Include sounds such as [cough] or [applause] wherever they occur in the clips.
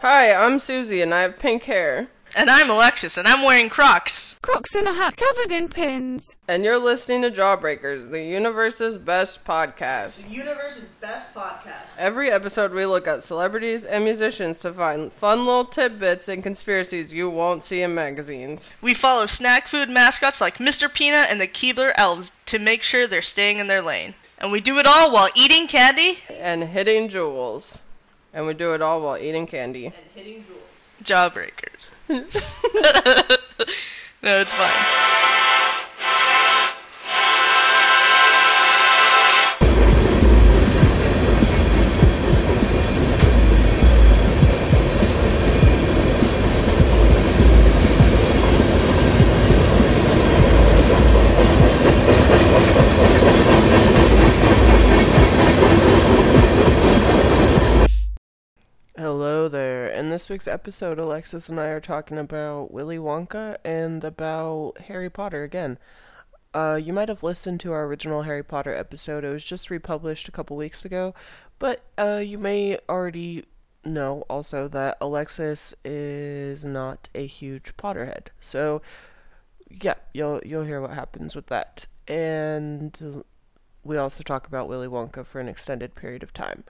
Hi, I'm Susie and I have pink hair. And I'm Alexis, and I'm wearing Crocs. Crocs and a hat covered in pins. And you're listening to Jawbreakers, the universe's best podcast. The universe's best podcast. Every episode, we look at celebrities and musicians to find fun little tidbits and conspiracies you won't see in magazines. We follow snack food mascots like Mr. Peanut and the Keebler Elves to make sure they're staying in their lane. And we do it all while eating candy And hitting Juuls. And we do it all while eating candy. and hitting Juuls. Jawbreakers. [laughs] no, it's fine. Hello there. In this week's episode, Alexis and I are talking about Willy Wonka and about Harry Potter again. Uh, you might have listened to our original Harry Potter episode. It was just republished a couple weeks ago, but uh, you may already know also that Alexis is not a huge Potterhead. So, yeah, you'll you'll hear what happens with that. And we also talk about Willy Wonka for an extended period of time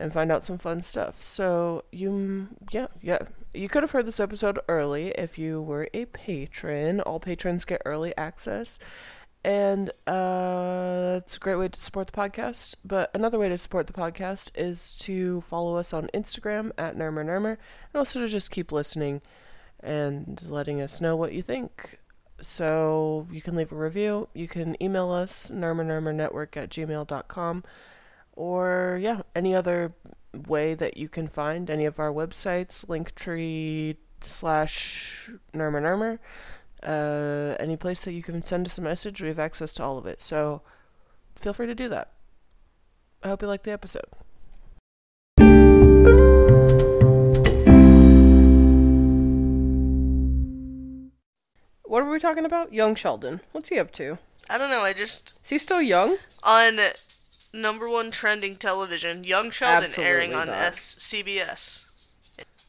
and find out some fun stuff. So you, yeah, yeah, you could have heard this episode early if you were a patron. All patrons get early access, and uh, it's a great way to support the podcast. But another way to support the podcast is to follow us on Instagram at Nermer Nermer, and also to just keep listening and letting us know what you think. So you can leave a review. You can email us, nermernermernetwork at gmail.com or yeah, any other way that you can find any of our websites, Linktree slash Nermer Nermer, uh, any place that you can send us a message, we have access to all of it. So feel free to do that. I hope you like the episode. What are we talking about? Young Sheldon. What's he up to? I don't know, I just. Is he still young? On number one trending television, Young Sheldon Absolutely airing on not. S- CBS.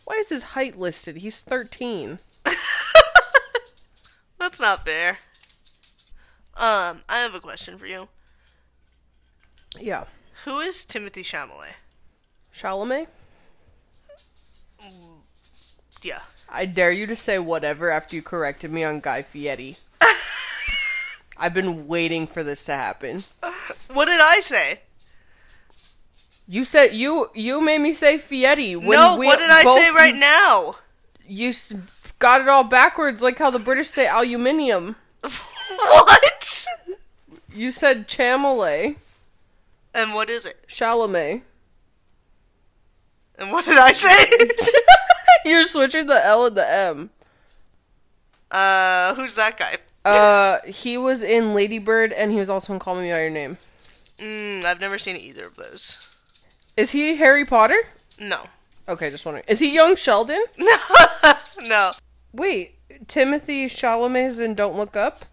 Why is his height listed? He's 13. [laughs] That's not fair. Um, I have a question for you. Yeah. Who is Timothy Chalamet? Chalamet? Yeah. I dare you to say whatever after you corrected me on Guy Fieri. [laughs] I've been waiting for this to happen. [laughs] What did I say? You said you you made me say Fieri. When no, we what did I say right now? You s- got it all backwards, like how the British say aluminium. [laughs] what? You said Chalamet, And what is it? Chalamet. And what did I say? [laughs] You're switching the L and the M. uh, who's that guy? Uh, he was in Ladybird, and he was also in Call Me by Your Name. Mm, I've never seen either of those. Is he Harry Potter? No. Okay, just wondering. Is he young Sheldon? [laughs] no. No. Wait, Timothy Chalamet's in Don't Look Up?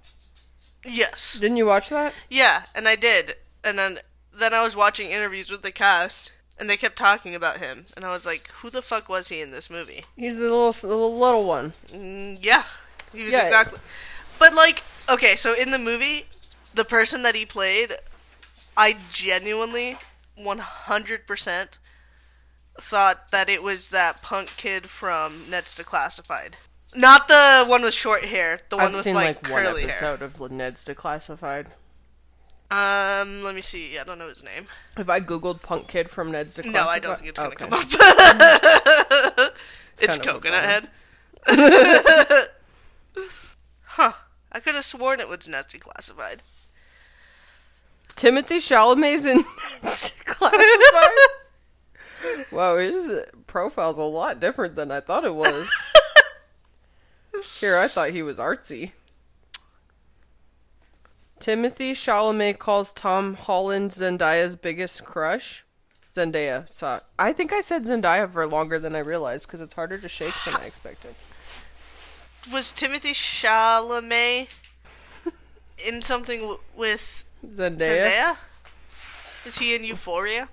Yes. Didn't you watch that? Yeah, and I did. And then then I was watching interviews with the cast, and they kept talking about him, and I was like, who the fuck was he in this movie? He's the little the little one. Mm, yeah, he was Yeah. exactly. But like, okay, so in the movie, the person that he played, I genuinely, one hundred percent, thought that it was that punk kid from Ned's Declassified. Not the one with short hair, the one I've with seen like, like, one curly episode of Ned's Declassified. Um, let me see. I don't know his name. If I googled punk kid from Ned's Declassified, No, I don't think it's gonna okay. come up. [laughs] it's [laughs] a coconut head. [laughs] huh. I could have sworn it was Nesty classified. Timothy Chalamet's in [laughs] Ned's Declassified. [laughs] wow, his profile's a lot different than I thought it was. [laughs] Here, I thought he was artsy. Timothy Chalamet calls Tom Holland Zendaya's biggest crush. Zendaya. So I think I said Zendaya for longer than I realized because it's harder to shake than I expected. Was Timothy Chalamet in something w- with Zendaya. Zendaya? Is he in Euphoria?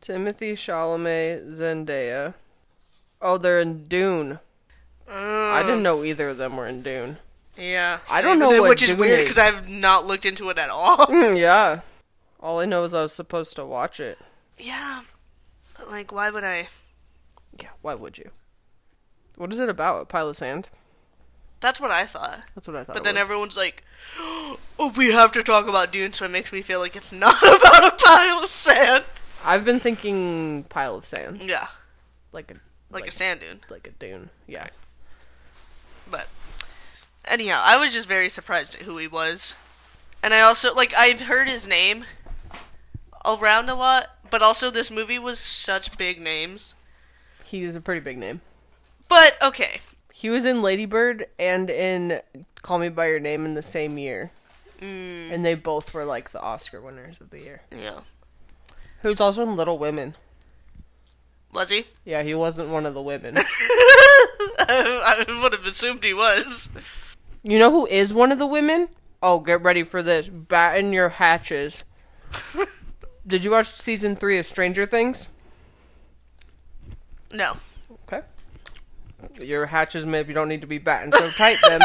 Timothy Chalamet, Zendaya. Oh, they're in Dune. Uh, I didn't know either of them were in Dune. Yeah. I don't know which is Dune weird because I've not looked into it at all. Hmm, [laughs] yeah. All I know is I was supposed to watch it. yeah. But like, why would I? Yeah, why would you? What is it about? A pile of sand? That's what I thought. That's what I thought. But then was. everyone's like, [gasps] "Oh, we have to talk about Dune," so it makes me feel like it's not [laughs] about a pile of sand. I've been thinking pile of sand, Yeah, like a like, a sand dune. like a dune. Yeah. But anyhow, I was just very surprised at who he was, and I also like I've heard his name around a lot, but also this movie was such big names. He is a pretty big name. But okay, He was in Ladybird and in Call Me by Your Name in the same year, mm, and they both were like the Oscar winners of the year. yeah, Who's also in Little Women. was he? Yeah, he wasn't one of the women. [laughs] I would have assumed he was. you know who is one of the women? Oh, get ready for this. Batten your hatches. [laughs] Did you watch season three of Stranger Things? No. Your hatches maybe don't need to be battened so tight then.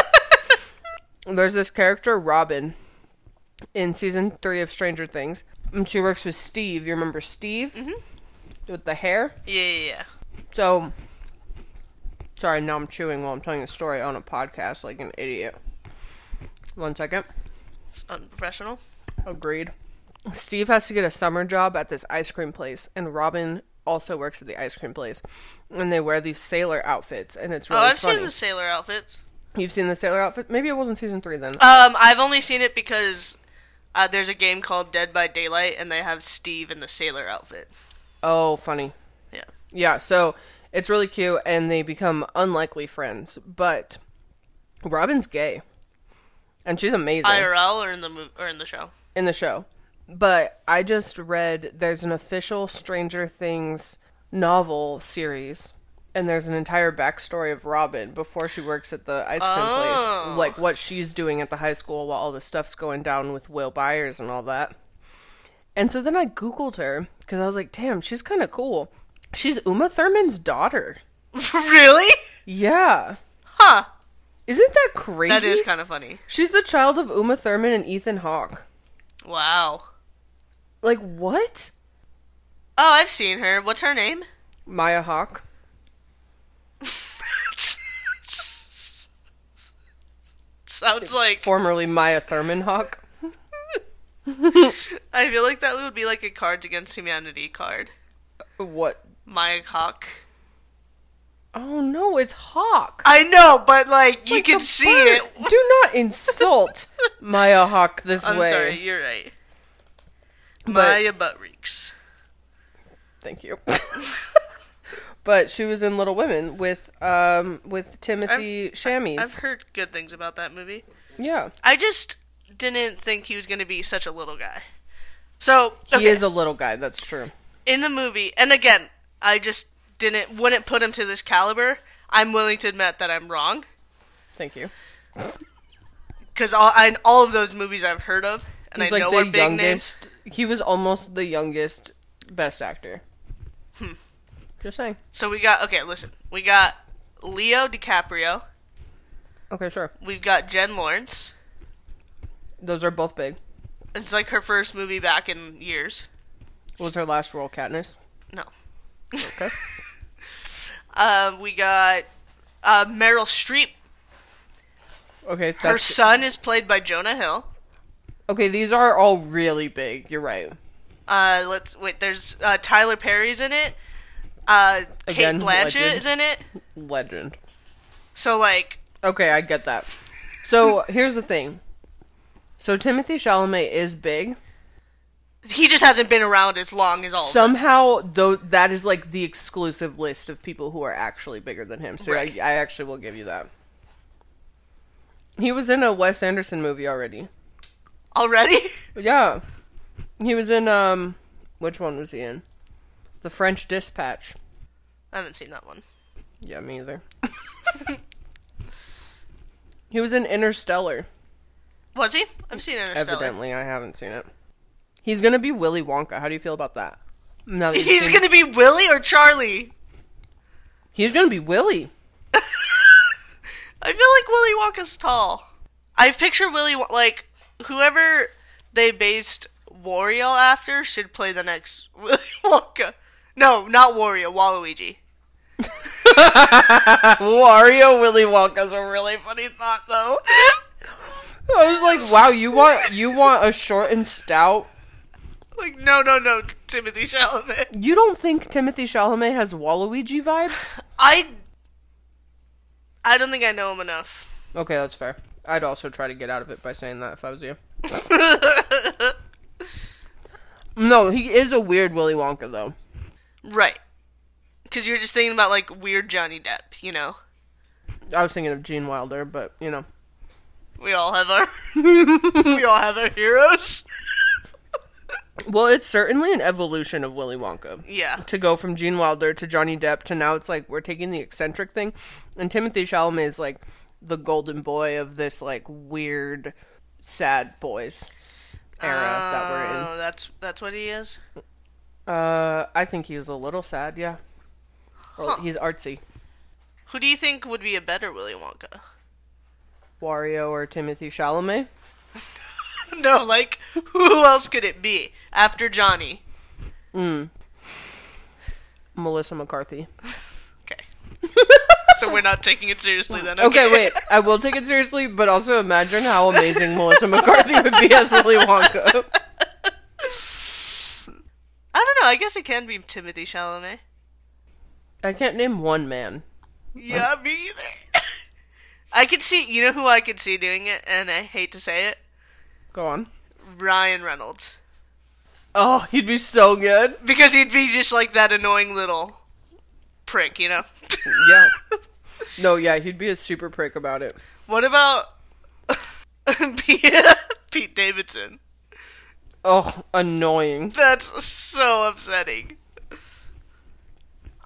[laughs] There's this character, Robin, in season three of Stranger Things. And she works with Steve. You remember Steve? Mm-hmm. With the hair? Yeah, yeah, yeah. So, sorry, now I'm chewing while I'm telling a story on a podcast like an idiot. One second. It's unprofessional. Agreed. Steve has to get a summer job at this ice cream place, and Robin also works at the ice cream place. And they wear these sailor outfits, and it's really oh, I've funny. seen the sailor outfits. You've seen the sailor outfit? Maybe it wasn't season three then. Um, I've only seen it because uh, there's a game called Dead by Daylight, and they have Steve in the sailor outfit. Oh, funny. Yeah. Yeah, so it's really cute, and they become unlikely friends. But Robin's gay, and she's amazing IRL or in the mov- or in the show. in the show. But I just read there's an official Stranger Things novel series, and there's an entire backstory of Robin before she works at the ice cream Oh. place, like what she's doing at the high school while all the stuff's going down with Will Byers and all that. And so then I googled her because I was like, "Damn, she's kind of cool." She's Uma Thurman's daughter. [laughs] really? Yeah, Huh. isn't that crazy? That is kind of funny. She's the child of Uma Thurman and Ethan Hawke. Wow. Like what? Oh, I've seen her. What's her name? Maya Hawke. Sounds like formerly Maya Thurman Hawke. [laughs] I feel like that would be like a Cards Against Humanity card. What? Maya Hawke. Oh no, it's Hawk. I know, but like you Like can see bird. it. Do not insult [laughs] Maya Hawke this I'm way. sorry, you're right. But- Maya butt reeks. Thank you. [laughs] but she was in Little Women with um with Timothy Chalamet. I've heard good things about that movie. yeah, I just didn't think he was going to be such a little guy. So he is a little guy. That's true. in the movie, and again, I just didn't wouldn't put him to this caliber. I'm willing to admit that I'm wrong Thank you. because all I, all of those movies I've heard of, and He's I like know are the big names. He was almost the youngest best actor. Hmm. Just saying. So we got okay. Listen, we got Leo DiCaprio. Okay, sure. We've got Jen Lawrence. Those are both big. It's like her first movie back in years. What was her last role, Katniss? No. Okay. [laughs] Um, we got uh, Meryl Streep. Okay, Her son is played by Jonah Hill. okay. These are all really big. You're right. Uh, let's wait. There's uh, Tyler Perry's in it. Uh, Again, Cate Blanchett legend. is in it. Legend. So like, Okay, I get that. So [laughs] here's the thing. So Timothy Chalamet is big. he just hasn't been around as long as all. of them. Somehow, though, that is like the exclusive list of people who are actually bigger than him. So Right. I, I actually will give you that. He was in a Wes Anderson movie already. already. [laughs] Yeah, he was in um, which one was he in? The French Dispatch. I haven't seen that one. Yeah, me either. [laughs] he was in Interstellar. Was he? I've seen Interstellar. Evidently, I haven't seen it. He's gonna be Willy Wonka. How do you feel about that? Now that He's seen- gonna be Willy or Charlie. He's gonna be Willy. [laughs] I feel like Willy Wonka's tall. I picture Willy Won- like whoever they based Wario after should play the next Willy [laughs] Wonka. No, not Wario, Waluigi. [laughs] Wario Willy Wonka's a really funny thought, though. I was like, wow, you want you want a short and stout. Like no, no, no, Timothy Chalamet. You don't think Timothy Chalamet has Waluigi vibes? [laughs] I I don't think I know him enough. Okay, that's fair. I'd also try to get out of it by saying that if I was you. No, he is a weird Willy Wonka though. Right. Cuz you're just thinking about like weird Johnny Depp, you know. I was thinking of Gene Wilder, but you know. We all have our [laughs] we all have our heroes. Well, it's certainly an evolution of Willy Wonka. yeah. To go from Gene Wilder to Johnny Depp to now it's like we're taking the eccentric thing. And Timothy Chalamet is like the golden boy of this like weird sad boys era that we're in. Oh, that's that's what he is. Uh, I think he was a little sad, yeah. Well, Huh. he's artsy. Who do you think would be a better Willy Wonka? Wario or Timothy Chalamet? [laughs] No, like who else could it be after Johnny? Melissa McCarthy. [laughs] Okay. [laughs] so we're not taking it seriously then. Okay, wait. I will take it seriously, but also imagine how amazing Melissa McCarthy would be as Willy Wonka. I don't know. I guess it can be Timothy Chalamet. I can't name one man. Yeah, me either. [laughs] I could see. You know who I could see doing it, and I hate to say it. Go on. Ryan Reynolds, Oh, he'd be so good. because he'd be just like that annoying little prick, you know. Yeah. [laughs] No, yeah, he'd be a super prick about it. What about [laughs] Pete, Davidson? Oh, annoying. That's so upsetting.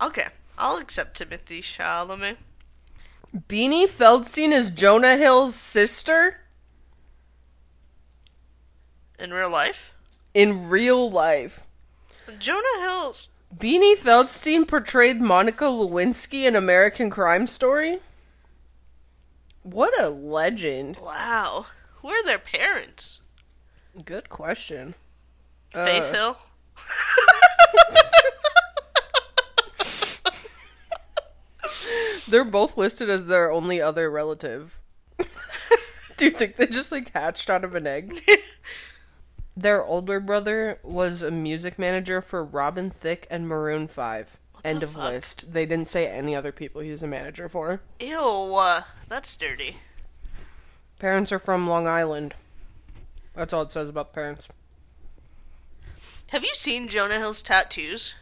Okay, I'll accept Timothy Chalamet. Beanie Feldstein is Jonah Hill's sister In real life, in real life. Jonah Hill's. Beanie Feldstein portrayed Monica Lewinsky in American Crime Story? What a legend. Wow. Who are their parents? Good question. Uh, Faith Hill. They're both listed as their only other relative. [laughs] Do you think they just like hatched out of an egg? [laughs] their older brother was a music manager for Robin Thicke and Maroon 5. End of fuck? list. They didn't say any other people he was a manager for. Ew, uh, that's dirty. Parents are from Long Island. That's all it says about parents. Have you seen Jonah Hill's tattoos?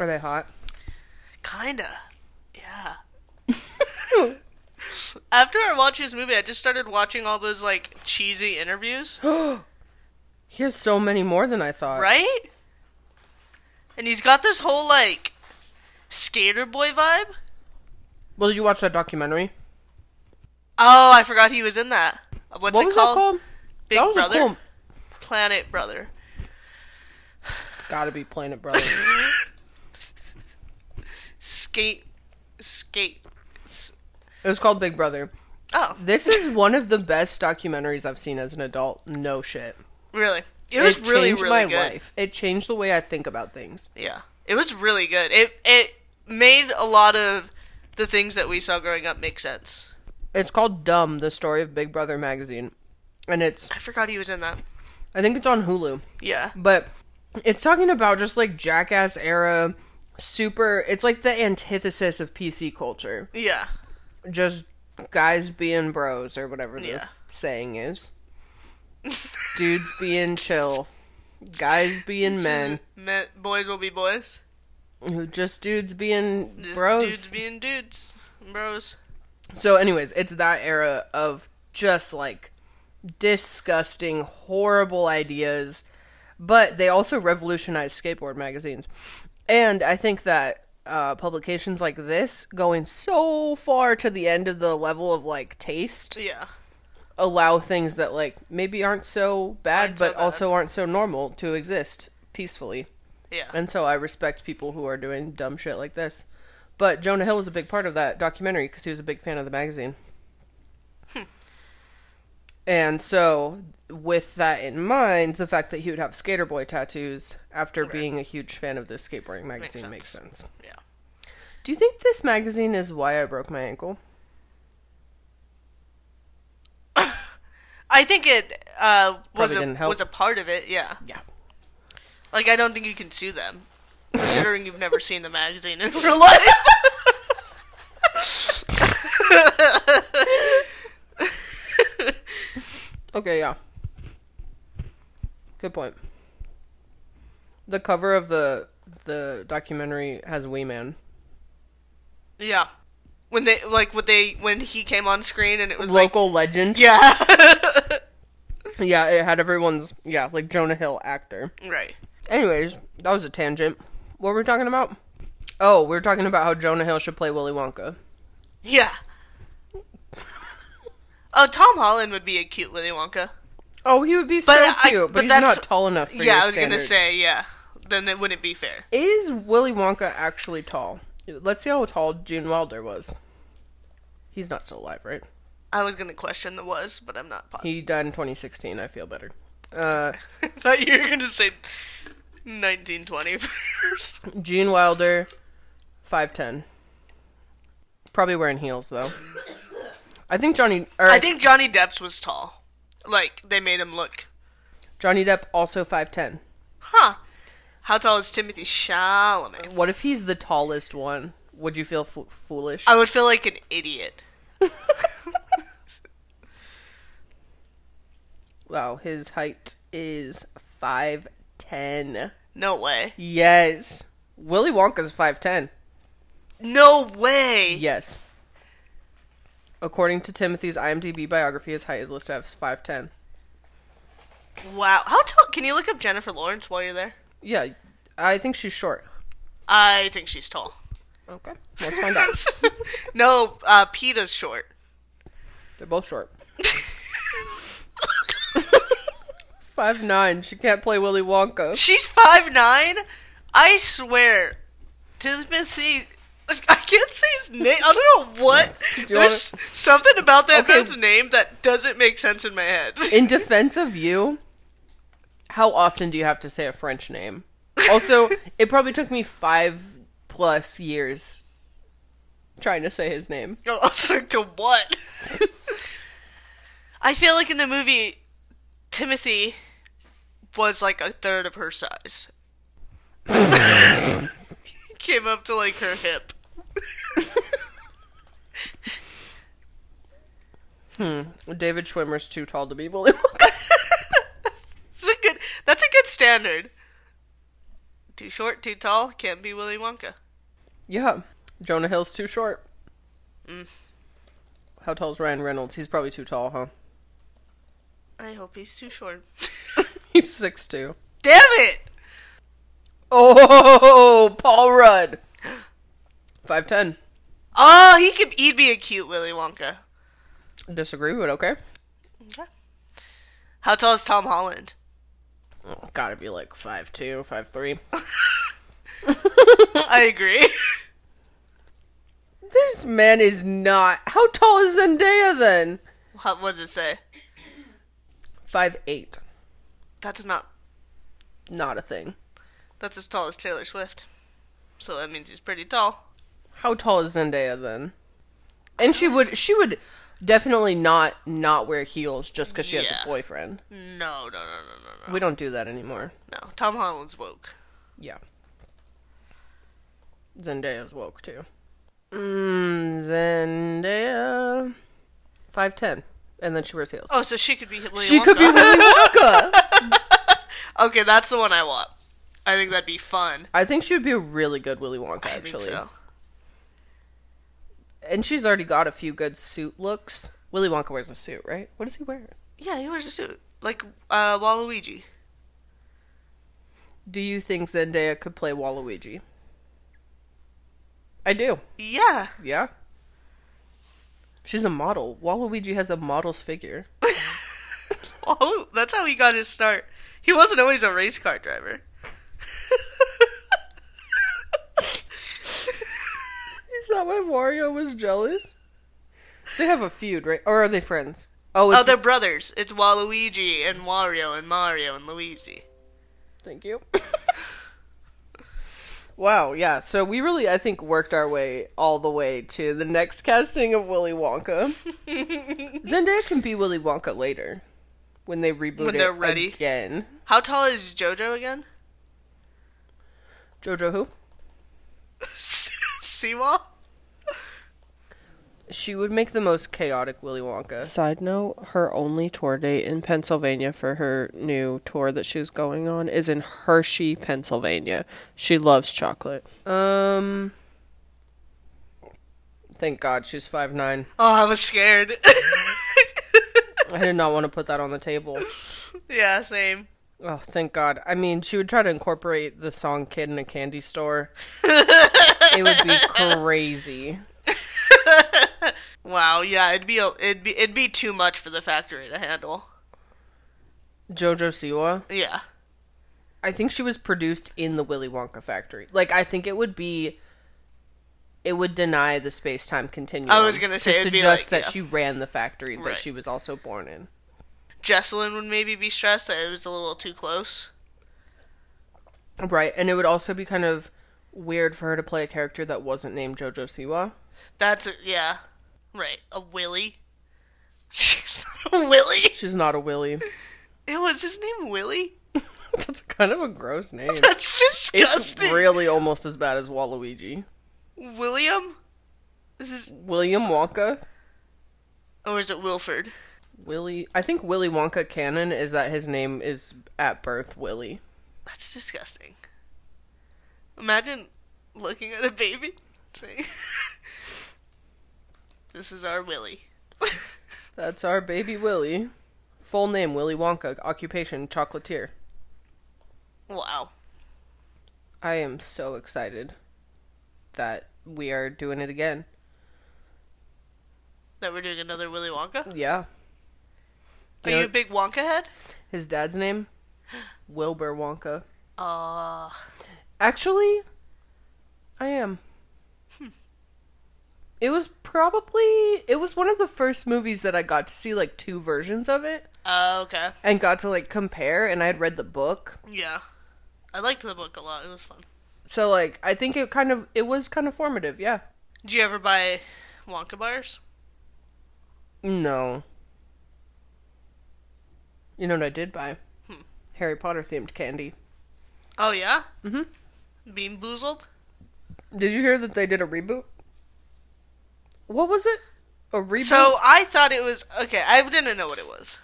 Are they hot? Kinda. [laughs] Yeah. [laughs] After I watched his movie, I just started watching all those like cheesy interviews, [gasps] [gasps] [gasps] He has so many more than I thought. right? And he's got this whole like skater boy vibe. Well, did you watch that documentary? Oh, I forgot he was in that. What's what it was called? that called? Big that was Brother. cool. Planet Brother. Gotta be Planet Brother. [laughs] Skate. Skate. it was called Big Brother. Oh, This is one of the best documentaries I've seen as an adult. No shit. Really? It was really, changed really my good. life. It changed the way I think about things. Yeah, it was really good. It it made a lot of the things that we saw growing up make sense. It's called Dumb: The Story of Big Brother magazine, and it's I forgot he was in that. I think it's on Hulu. Yeah, But it's talking about just like jackass era super it's like the antithesis of PC culture. yeah, Just guys being bros or whatever the Yeah. saying is. Dudes being chill. Guys being men. Men, boys will be boys. Just dudes being Just bros. dudes being dudes, bros. So, anyways, it's that era of just like disgusting, horrible ideas, but they also revolutionized skateboard magazines. And I think that uh, publications like this, going so far to the end of the level of like taste, Yeah, allow things that like maybe aren't so bad, Aren't so but bad. also aren't so normal to exist peacefully. yeah. And so I respect people who are doing dumb shit like this. But Jonah Hill was a big part of that documentary because he was a big fan of the magazine. Hmm. And so, with that in mind, the fact that he would have skater boy tattoos after being a huge fan of this skateboarding magazine makes sense. sense. Yeah. Do you think this magazine is why I broke my ankle? I think it uh, was Probably a, didn't help. was a part of it. Yeah. Yeah. Like I don't think you can sue them, considering you've never seen the magazine in [laughs] real life. Okay, yeah. Good point. The cover of the the documentary has Wee Man. yeah. When they like when they when he came on screen and it was like Local legend. yeah. [laughs] Yeah, it had everyone's yeah, like Jonah Hill actor. right. Anyways, that was a tangent. What were we talking about? Oh, we were talking about how Jonah Hill should play Willy Wonka. Yeah. Oh, Tom Holland would be a cute Willy Wonka. Oh, he would be But so I- cute, but, but he's not tall enough for yeah, I was gonna say yeah. Then it wouldn't be fair. Is Willy Wonka actually tall? Let's see how tall Gene Wilder was. He's not still alive, right? I was gonna question the was, but I'm not positive. He died in 2016. I feel better. Uh, [laughs] I thought you were gonna say 1920 first. [laughs] Gene Wilder, 5'10. Probably wearing heels, though. I think Johnny. I think Johnny Depp's was tall. Like they made him look. Johnny Depp also 5'10. Huh. How tall is Timothy Chalamet? What if he's the tallest one? Would you feel fo- foolish? I would feel like an idiot. [laughs] wow, his height is 5'10. No way. Yes. Willy Wonka's 5'10. No way. Yes. According to Timothy's IMDb biography, his height is listed as 5'10. Wow. How tall? Can you look up Jennifer Lawrence while you're there? Yeah, I think she's short. I think she's tall. Okay, let's find out. [laughs] No, uh, Peta's short. They're both short. [laughs] Five nine. She can't play Willy Wonka. She's five nine. I swear, Timothy. I can't say his name. I don't know what. you There's something about that Okay. man's name that doesn't make sense in my head. In defense of you, how often do you have to say a French name? Also, [laughs] it probably took me five plus years trying to say his name. [laughs] Like, to what? [laughs] I feel like in the movie, Timothy was like a third of her size. Came up to like her hip. Hmm. David Schwimmer's too tall to be Willy Wonka. That's a good. That's a good standard. Too short, too tall, can't be Willy Wonka. yeah, Jonah Hill's too short. Mm. How tall is Ryan Reynolds? He's probably too tall, huh? I hope he's too short. [laughs] [laughs] He's six two. Damn it! Oh, Paul Rudd. Five ten. Oh, he could. He'd be a cute Willy Wonka. Disagree, but okay. Okay. How tall is Tom Holland? Oh, gotta be like five two, five three. [laughs] I agree. [laughs] This man is not. How tall is Zendaya then? what does it say? Five eight. That's not. Not a thing. That's as tall as Taylor Swift. So that means he's pretty tall. How tall is Zendaya then? And she would she would definitely not not wear heels just because she has Yeah. a boyfriend. No, no, no, no, no, no. We don't do that anymore. No, Tom Holland's woke. Yeah. Zendaya's woke too. Mm, Zendaya, five ten, and then she wears heels. Oh, so she could be Willy she Wonka. could be Willy Wonka. [laughs] okay, that's the one I want. I think that'd be fun. I think she would be a really good Willy Wonka, I actually. think so. And she's already got a few good suit looks. Willy Wonka wears a suit, right? What does he wear? Yeah, he wears a suit like uh, Waluigi. Do you think Zendaya could play Waluigi? I do. Yeah. Yeah. She's a model. Waluigi has a model's figure. [laughs] That's how he got his start. He wasn't always a race car driver. [laughs] that why Wario was jealous? They have a feud, right? Or are they friends? Oh, Oh, they're brothers. It's Waluigi and Wario and Mario and Luigi. Thank you. [laughs] wow, yeah. So we really, I think, worked our way all the way to the next casting of Willy Wonka. [laughs] Zendaya can be Willy Wonka later when they reboot When it they're ready. again. How tall is JoJo again? Jojo who? [laughs] Siwa? She would make the most chaotic Willy Wonka. Side note, her only tour date in Pennsylvania for her new tour that she's going on is in Hershey, Pennsylvania. She loves chocolate. Um Thank God she's five nine. Oh, I was scared. [laughs] I did not want to put that on the table. yeah, same. Oh, thank God. I mean, she would try to incorporate the song Kid in a Candy Store. [laughs] it would be crazy. [laughs] [laughs] Wow, yeah, it'd be a, it'd be it'd be too much for the factory to handle. Jojo Siwa. Yeah. I think she was produced in the Willy Wonka factory. Like, I think it would be. It would deny the space time continuum. I was gonna say, to suggest like, that yeah. she ran the factory that Right. she was also born in. Jessalyn would maybe be stressed that it was a little too close. Right, and it would also be kind of weird for her to play a character that wasn't named Jojo Siwa. That's a, yeah, right. A Willie. [laughs] She's not a Willie. She's not a Willie. It was his name Willie. [laughs] That's kind of a gross name. [laughs] That's disgusting. It's really almost as bad as Waluigi. William. This is William Wonka. or is it Wilford? Willie. I think Willy Wonka canon is that his name is at birth Willie. That's disgusting. Imagine looking at a baby saying, "This is our Willy." [laughs] That's our baby Willy. Full name Willy Wonka. Occupation chocolatier. Wow. I am so excited that we are doing it again. That we're doing another Willy Wonka. Yeah. Are You know- you a big Wonka head? His dad's name? [gasps] Wilbur Wonka. Uh, Actually, I am. It was probably it was one of the first movies that I got to see like two versions of it uh, okay. and got to like compare and I had read the book. Yeah. I liked the book a lot. It was fun. So like I think it kind of it was kind of formative, yeah. Did you ever buy Wonka bars? No. You know what I did buy? Harry Potter themed candy. Oh yeah. Mhm. Bean boozled. Did you hear that they did a reboot? What was it? A reboot? So I thought it was okay. I didn't know what it was.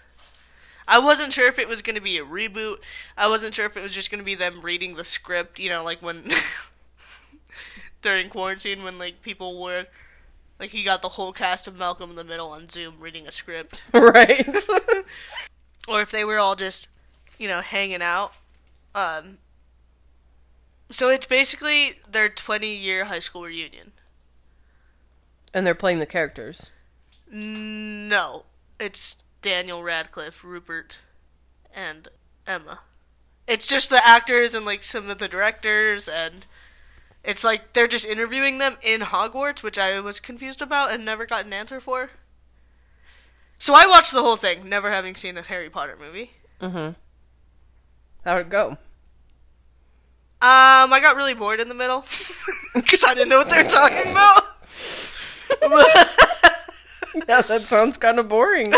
I wasn't sure if it was going to be a reboot. I wasn't sure if it was just going to be them reading the script. You know, like when [laughs] during quarantine when like people were like he got the whole cast of Malcolm in the Middle on Zoom reading a script, [laughs] right. [laughs] or if they were all just you know hanging out. Um. So it's basically their 20 year high school reunion. And they're playing the characters. No, it's Daniel Radcliffe, Rupert, and Emma. It's just the actors and like some of the directors, and it's like they're just interviewing them in Hogwarts, which I was confused about and never got an answer for. So I watched the whole thing, never having seen a Harry Potter movie. Mm-hmm. How'd it go? Um, I got really bored in the middle [laughs] because I didn't know what they were talking about. [laughs] [laughs] Yeah, that sounds kind of boring.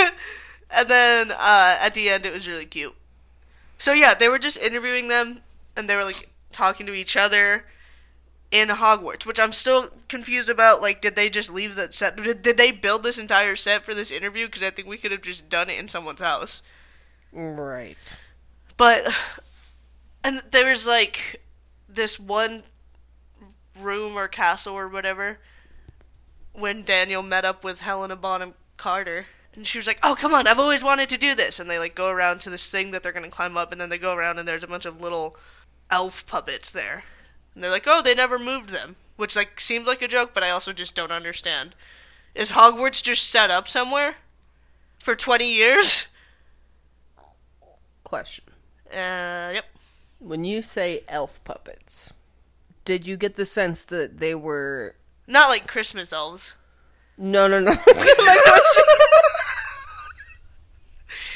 [laughs] and then uh, at the end, it was really cute. So yeah, they were just interviewing them, and they were like talking to each other in Hogwarts, which I'm still confused about. Like, did they just leave that set? Did, did they build this entire set for this interview? Because I think we could have just done it in someone's house. right. But and there was like this one room or castle or whatever when Daniel met up with Helena Bonham Carter. And she was like, "Oh, come on! I've always wanted to do this." And they like go around to this thing that they're gonna climb up, and then they go around, and there's a bunch of little elf puppets there. And they're like, "Oh, they never moved them," which like seemed like a joke, but I also just don't understand. Is Hogwarts just set up somewhere for twenty years? Question. Uh, yep. When you say elf puppets, did you get the sense that they were Not like Christmas elves. No, no, no. [laughs] That's my question. [laughs]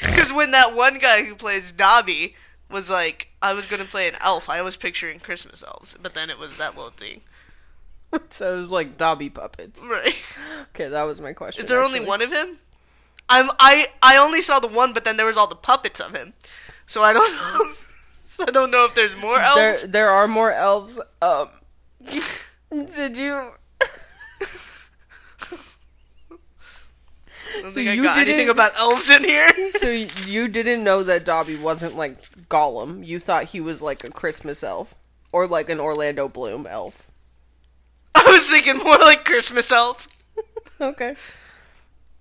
Because when that one guy who plays Dobby was like, I was gonna play an elf, I was picturing Christmas elves, but then it was that little thing. [laughs] so it was like Dobby puppets. Right. Okay, that was my question. Is there only one of him? I'm I I only saw the one, but then there was all the puppets of him, so I don't know. I don't know if there's more There, elves. there are more elves. Um, did you? I so think I you got anything didn't- about elves in here. So [laughs] you didn't know that Dobby wasn't like Gollum. You thought he was like a Christmas elf or like an Orlando Bloom elf. I was thinking more like Christmas elf. [laughs] Okay.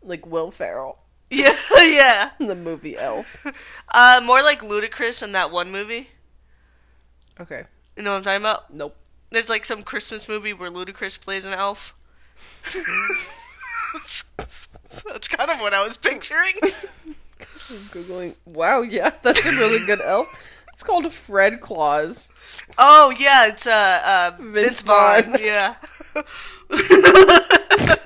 Like Will Ferrell Yeah, [laughs] yeah. the movie Elf. Uh, more like Ludacris in that one movie. Okay. You know what I'm talking about? Nope. There's like some Christmas movie where Ludacris plays an elf. [laughs] That's kind of what I was picturing. I'm [laughs] Googling. Wow, yeah, that's a really good elf. It's called Fred Claus. Oh yeah, it's uh, uh Vince, Vince Vaughn. Vaughn. Yeah. [laughs]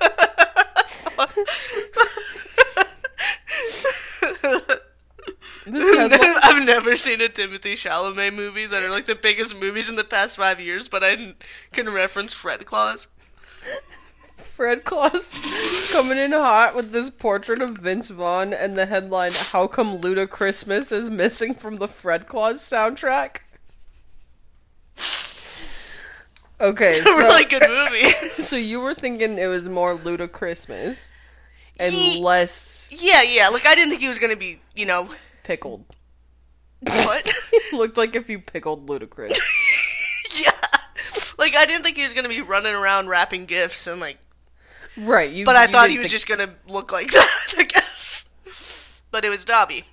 Headline, I've never seen a Timothy Chalamet movie that are like the biggest movies in the past five years, but I can reference Fred Claus. Fred Claus [laughs] coming in hot with this portrait of Vince Vaughn and the headline How come Luda Christmas is missing from the Fred Claus soundtrack? Okay, [laughs] It's a so really good movie. [laughs] so you were thinking it was more Luda Christmas and Ye- less yeah, yeah. Like I didn't think he was gonna be, you know, pickled. what? Looked like if you pickled Ludacris. yeah. Like I didn't think he was gonna be running around wrapping gifts and like right, you But I thought he was think- just gonna look like [laughs] that, I guess. But it was Dobby.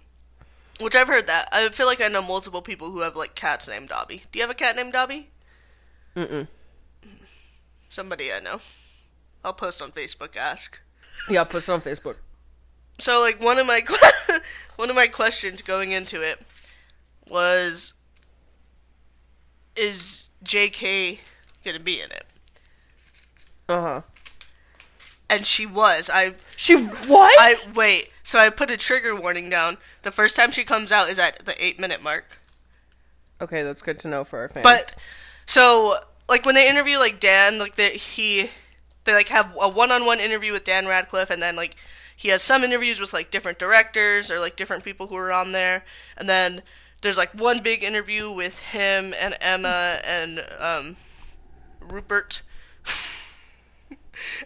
Which I've heard that. I feel like I know multiple people who have like cats named Dobby. Do you have a cat named Dobby? Mm-mm. Somebody I know. I'll post on Facebook. Ask. Yeah, I'll post it on Facebook. So like one of my [laughs] one of my questions going into it was, is J.K. gonna be in it? Uh-huh. And she was. I She what? I wait. So I put a trigger warning down. The first time she comes out is at the eight minute mark. Okay, that's good to know for our fans. But so like when they interview like Dan, like that he they like have a one on one interview with Dan Radcliffe and then like he has some interviews with like different directors or like different people who are on there and then there's like one big interview with him and Emma and um Rupert. [laughs]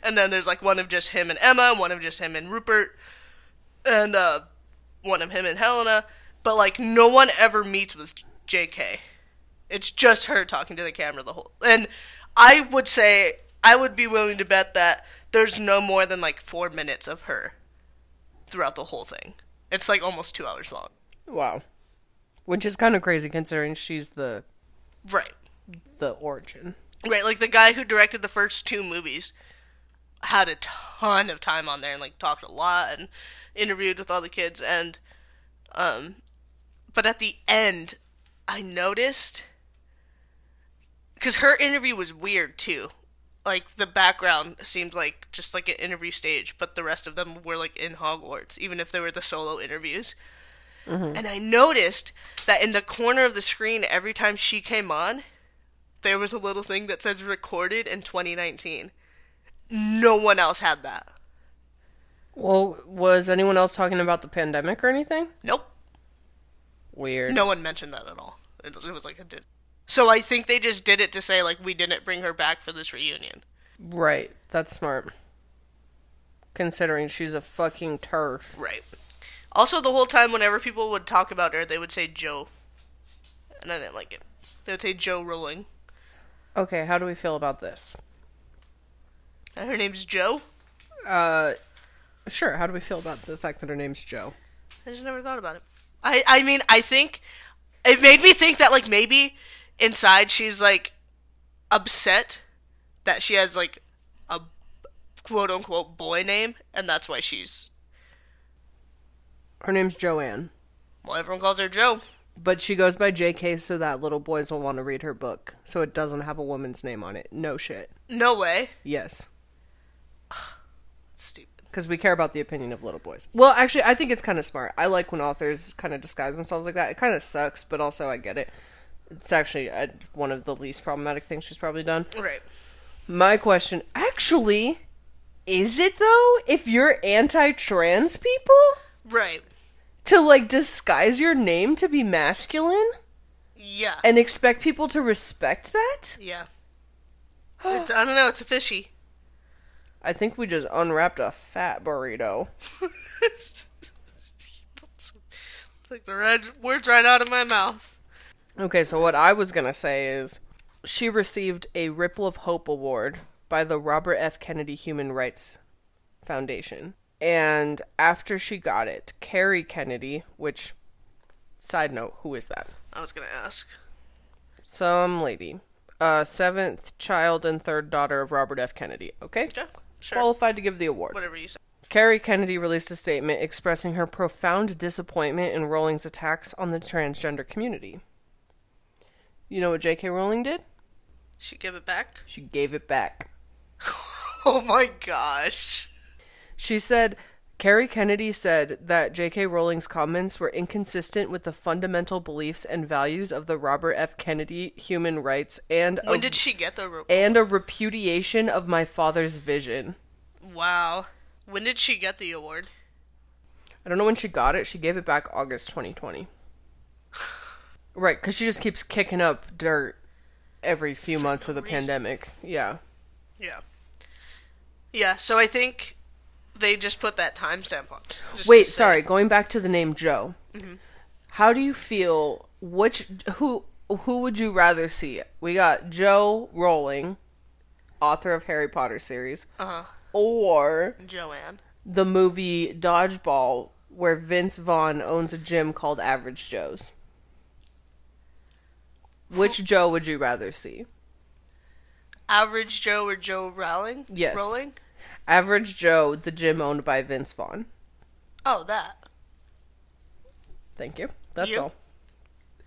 and then there's like one of just him and Emma, one of just him and Rupert and uh one of him and Helena, but like no one ever meets with JK. It's just her talking to the camera the whole. And I would say I would be willing to bet that there's no more than like 4 minutes of her throughout the whole thing. It's like almost 2 hours long. wow. Which is kind of crazy considering she's the Right. the origin. Right, like the guy who directed the first two movies had a ton of time on there and like talked a lot and interviewed with all the kids and um but at the end I noticed cuz her interview was weird too. Like the background seemed like just like an interview stage, but the rest of them were like in Hogwarts even if they were the solo interviews. And I noticed that in the corner of the screen every time she came on, there was a little thing that says recorded in 2019. No one else had that. Well, was anyone else talking about the pandemic or anything? Nope. Weird. No one mentioned that at all. It was, it was like it did. So I think they just did it to say like we didn't bring her back for this reunion. Right. That's smart. Considering she's a fucking TERF. Right. Also, the whole time, whenever people would talk about her, they would say Joe, and I didn't like it. They would say Joe Rowling, Okay, how do we feel about this? And her name's Joe. Uh, sure. How do we feel about the fact that her name's Joe? I just never thought about it. I I mean, I think it made me think that like maybe inside she's like upset that she has like a quote unquote boy name, and that's why she's Her name's Joanne. well, everyone calls her Joe. But she goes by JK so that little boys will want to read her book. So it doesn't have a woman's name on it. No shit. No way. Yes. Stupid. Because we care about the opinion of little boys. Well, actually, I think it's kind of smart. I like when authors kind of disguise themselves like that. It kind of sucks, but also I get it. It's actually uh, one of the least problematic things she's probably done. Right. My question actually, is it though? If you're anti trans people? Right. To like disguise your name to be masculine? Yeah. and expect people to respect that? yeah. It's, I don't know. It's a fishy. I think we just unwrapped a fat burrito. [laughs] it's like the red words right out of my mouth. Okay, so what I was gonna say is she received a Ripple of Hope Award by the Robert F. Kennedy Human Rights Foundation. And after she got it, Kerry Kennedy, which, side note, who is that? I was gonna ask. Some lady. Uh, seventh child and third daughter of Robert F. Kennedy. Okay? Okay. Sure. Qualified to give the award. Whatever you say. Kerry Kennedy released a statement expressing her profound disappointment in Rowling's attacks on the transgender community. You know what J.K. Rowling did? She gave it back. She gave it back. [laughs] Oh my gosh. She said, Kerry Kennedy said that J.K. Rowling's comments were inconsistent with the fundamental beliefs and values of the Robert F. Kennedy human rights and When a, did she get the? And a repudiation of my father's vision. wow. When did she get the award? I don't know when she got it. She gave it back August 2020. [sighs] right, because she just keeps kicking up dirt every few months of the reason. pandemic. Yeah. Yeah. Yeah. So I think they just put that timestamp on. Wait, sorry. Going back to the name Joe. How do you feel? Which who who would you rather see? We got Joe Rowling, author of Harry Potter series, Uh-huh. or Joanne. the movie Dodgeball, where Vince Vaughn owns a gym called Average Joe's. Which Joe would you rather see? Average Joe or Joe Rowling? Yes. Rowling? Average Joe, the gym owned by Vince Vaughn. Oh, that. Thank you. That's You? all.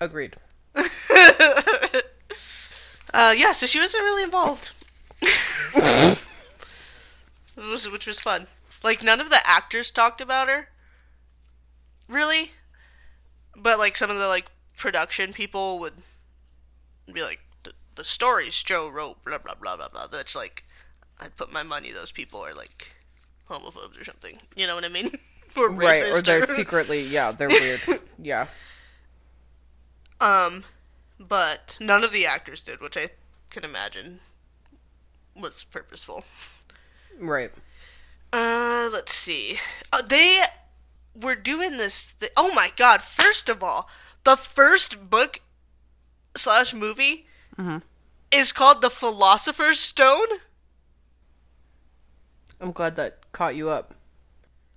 Agreed. [laughs] Uh, yeah, so she wasn't really involved. [laughs] Was, which was fun. Like, none of the actors talked about her. Really. But, like, some of the, like, production people would be like, the, the stories Joe wrote, blah, blah, blah, blah, blah. That's, like, I'd put my money those people are, like, homophobes or something. You know what I mean? [laughs] or. Right, or they're [laughs] secretly, yeah, they're weird. [laughs] yeah. Um, but none of the actors did, which I can imagine was purposeful. Right. Uh, let's see. Uh, they were doing this. Th- oh my god! First of all, the first book slash movie is called The Philosopher's Stone. I'm glad that caught you up.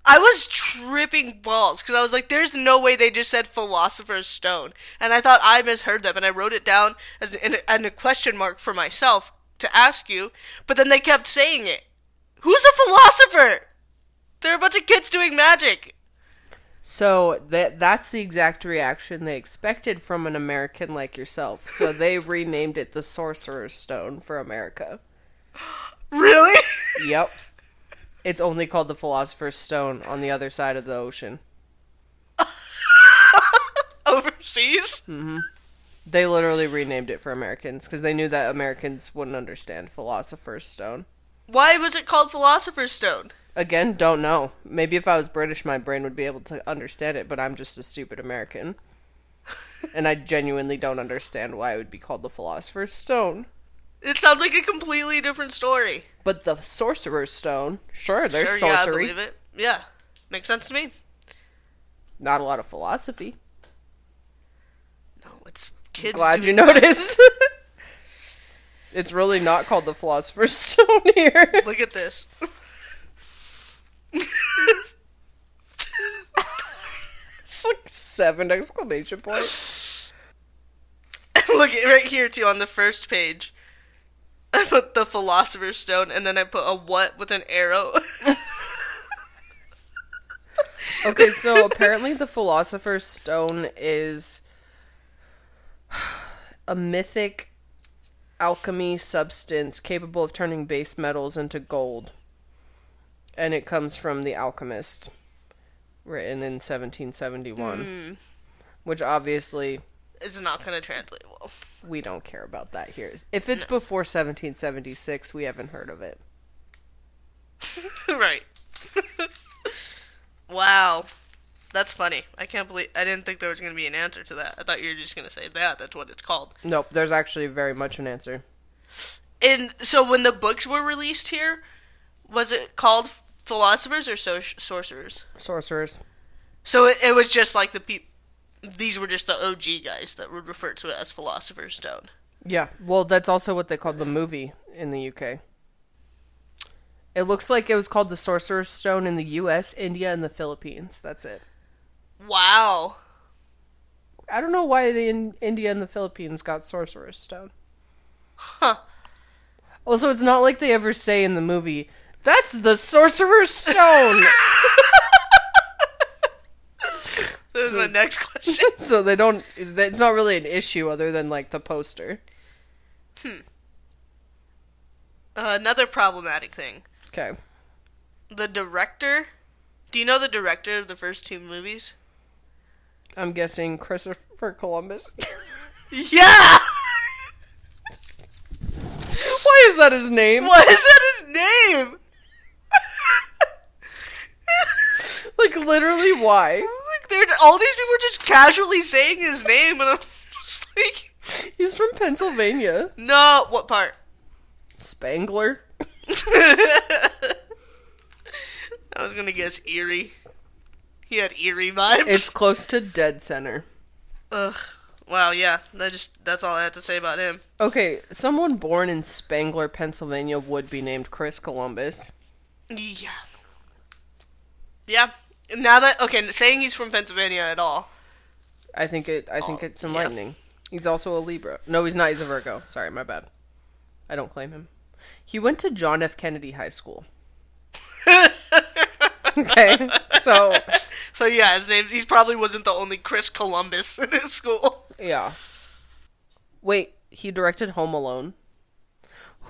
I was tripping balls because I was like, "There's no way they just said Philosopher's Stone," and I thought I misheard them, and I wrote it down as an, and a question mark for myself to ask you. But then they kept saying it. Who's a philosopher? They're a bunch of kids doing magic. So that that's the exact reaction they expected from an American like yourself. So [laughs] they renamed it the Sorcerer's Stone for America. Really? Yep. It's only called the Philosopher's Stone on the other side of the ocean. [laughs] Overseas? Mm-hmm. They literally renamed it for Americans because they knew that Americans wouldn't understand Philosopher's Stone. Why was it called Philosopher's Stone? Again, don't know. Maybe if I was British, my brain would be able to understand it, but I'm just a stupid American. [laughs] and I genuinely don't understand why it would be called the Philosopher's Stone. It sounds like a completely different story. But the Sorcerer's Stone, sure, there's sure, yeah, I believe it. Yeah, makes sense to me. Not a lot of philosophy. No, it's kids. Glad you noticed. [laughs] it's really not called the Philosopher's [laughs] Stone here. Look at this. It's like seven exclamation points. [laughs] Look at right here too on the first page. [laughs] I put the philosopher's stone and then I put a what with an arrow. [laughs] Okay, so apparently the Philosopher's Stone is a mythic alchemy substance capable of turning base metals into gold. And it comes from The Alchemist, written in 1771. Hmm. Which obviously It's not going to translate well. we don't care about that here. If it's before 1776, we haven't heard of it. [laughs] right. [laughs] wow. That's funny. I can't believe I didn't think there was going to be an answer to that. I thought you were just going to say that. That's what it's called. Nope, there's actually very much an answer. And so when the books were released here, was it called Philosophers or so- Sorcerers? Sorcerers. So it, it was just like the peop These were just the OG guys that would refer to it as Philosopher's Stone. Yeah, well, that's also what they called the movie in the UK. It looks like it was called the Sorcerer's Stone in the US, India, and the Philippines. That's it. Wow. I don't know why the in- India and the Philippines got Sorcerer's Stone. Huh. Also, it's not like they ever say in the movie, "That's the Sorcerer's Stone." [laughs] This is So- my [laughs] next question. so they don't. It's not really an issue other than like the poster. Uh, another problematic thing. Okay. The director. Do you know the director of the first two movies? I'm guessing Christopher Columbus. [laughs] Yeah! Why is that his name? Why is that his name? Like literally, why? [laughs] they're all these people are just casually saying his name, and I'm [laughs] just like, He's from Pennsylvania. no. What part? Spangler. [laughs] I was gonna guess Erie. He had Erie vibes. It's close to dead center. ugh. Wow. Yeah. That just that's all I had to say about him. Okay, someone born in Spangler, Pennsylvania would be named Chris Columbus. Yeah. Yeah. Now that okay, saying he's from Pennsylvania at all. I think it. I think Oh, it's yeah. enlightening. He's also a Libra. No, he's not. He's a Virgo. Sorry, my bad. I don't claim him. He went to John F. Kennedy High School. [laughs] okay, so So yeah, his name. He probably wasn't the only Chris Columbus in his school. yeah. Wait, he directed Home Alone.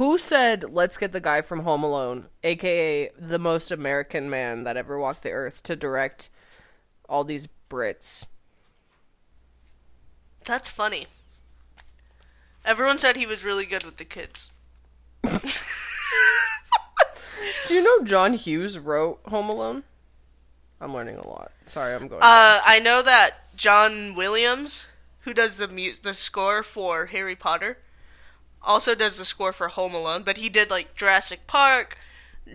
Who said, "Let's get the guy from Home Alone, aka the most American man that ever walked the earth, to direct all these Brits"? That's funny. Everyone said he was really good with the kids. [laughs] Do you know John Hughes wrote Home Alone? I'm learning a lot. Sorry, I'm going. Uh, I know that John Williams, who does the mu- the score for Harry Potter, also does the score for Home Alone. But he did like Jurassic Park,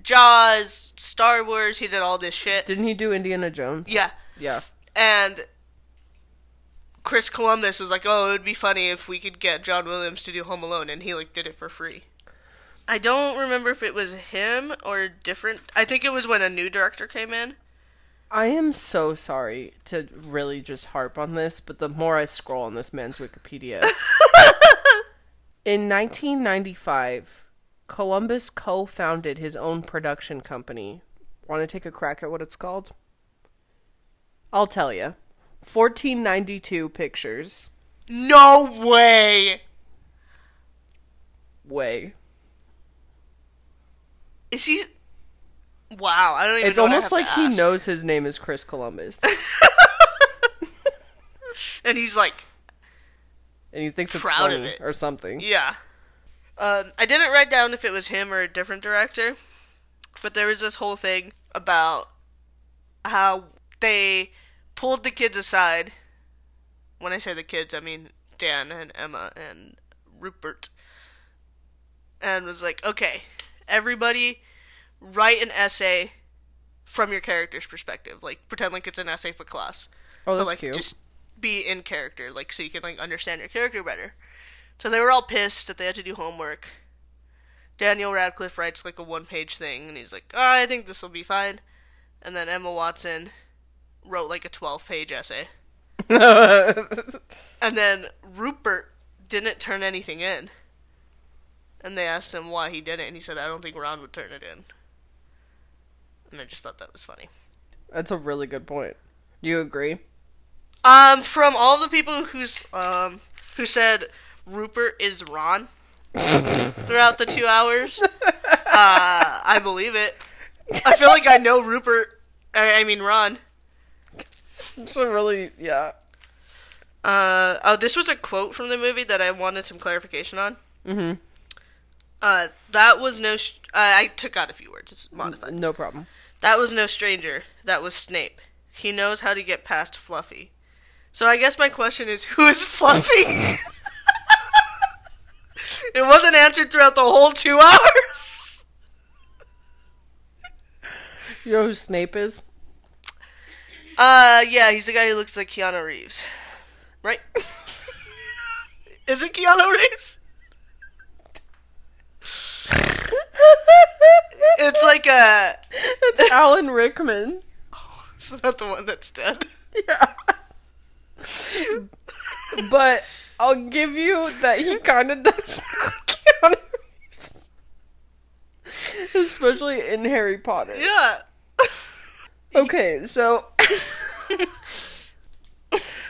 Jaws, Star Wars. He did all this shit. Didn't he do Indiana Jones? Yeah, Yeah. and Chris Columbus was like, "Oh, it would be funny if we could get John Williams to do Home Alone," and he like did it for free. I don't remember if it was him or different. I think it was when a new director came in. I am so sorry to really just harp on this, but the more I scroll on this man's Wikipedia. [laughs] In 1995, Columbus co founded his own production company. Want to take a crack at what it's called? I'll tell you 1492 Pictures. No way. Way. Is he? Wow, I don't even. It's know what I almost like he knows his name is Chris Columbus. [laughs] and he's like, and he thinks it's Proud of funny it. or something. yeah. Um, I didn't write down if it was him or a different director, but there was this whole thing about how they pulled the kids aside. When I say the kids, I mean Dan and Emma and Rupert, and was like, okay, everybody, write an essay from your character's perspective. Like pretend like it's an essay for class. Oh, but that's like cute. just be in character, like so you can like understand your character better. So they were all pissed that they had to do homework. Daniel Radcliffe writes like a one-page thing, and he's like, oh, "I think this will be fine." And then Emma Watson wrote like a twelve-page essay, [laughs] and then Rupert didn't turn anything in. And they asked him why he didn't, and he said, "I don't think Ron would turn it in." And I just thought that was funny. That's a really good point. Do you agree? Um, from all the people who's um who said Rupert is Ron throughout the two hours. Uh, I believe it. I feel like I know Rupert. I, I mean Ron. It's a really yeah. Uh, oh, this was a quote from the movie that I wanted some clarification on. Mhm. Uh, that was no. Sh- uh, I took out a few words. It's modified. No problem. That was no stranger. That was Snape. He knows how to get past Fluffy. So I guess my question is, [laughs] who is Fluffy? it wasn't answered throughout the whole two hours. You know who Snape is? Uh, yeah, he's the guy who looks like Keanu Reeves, right? [laughs] is it Keanu Reeves? It's like a. It's Alan Rickman. [laughs] It's not the one that's dead. Yeah. But I'll give you that he kind of does like Keanu Reeves. Especially in Harry Potter. Yeah. Okay, so.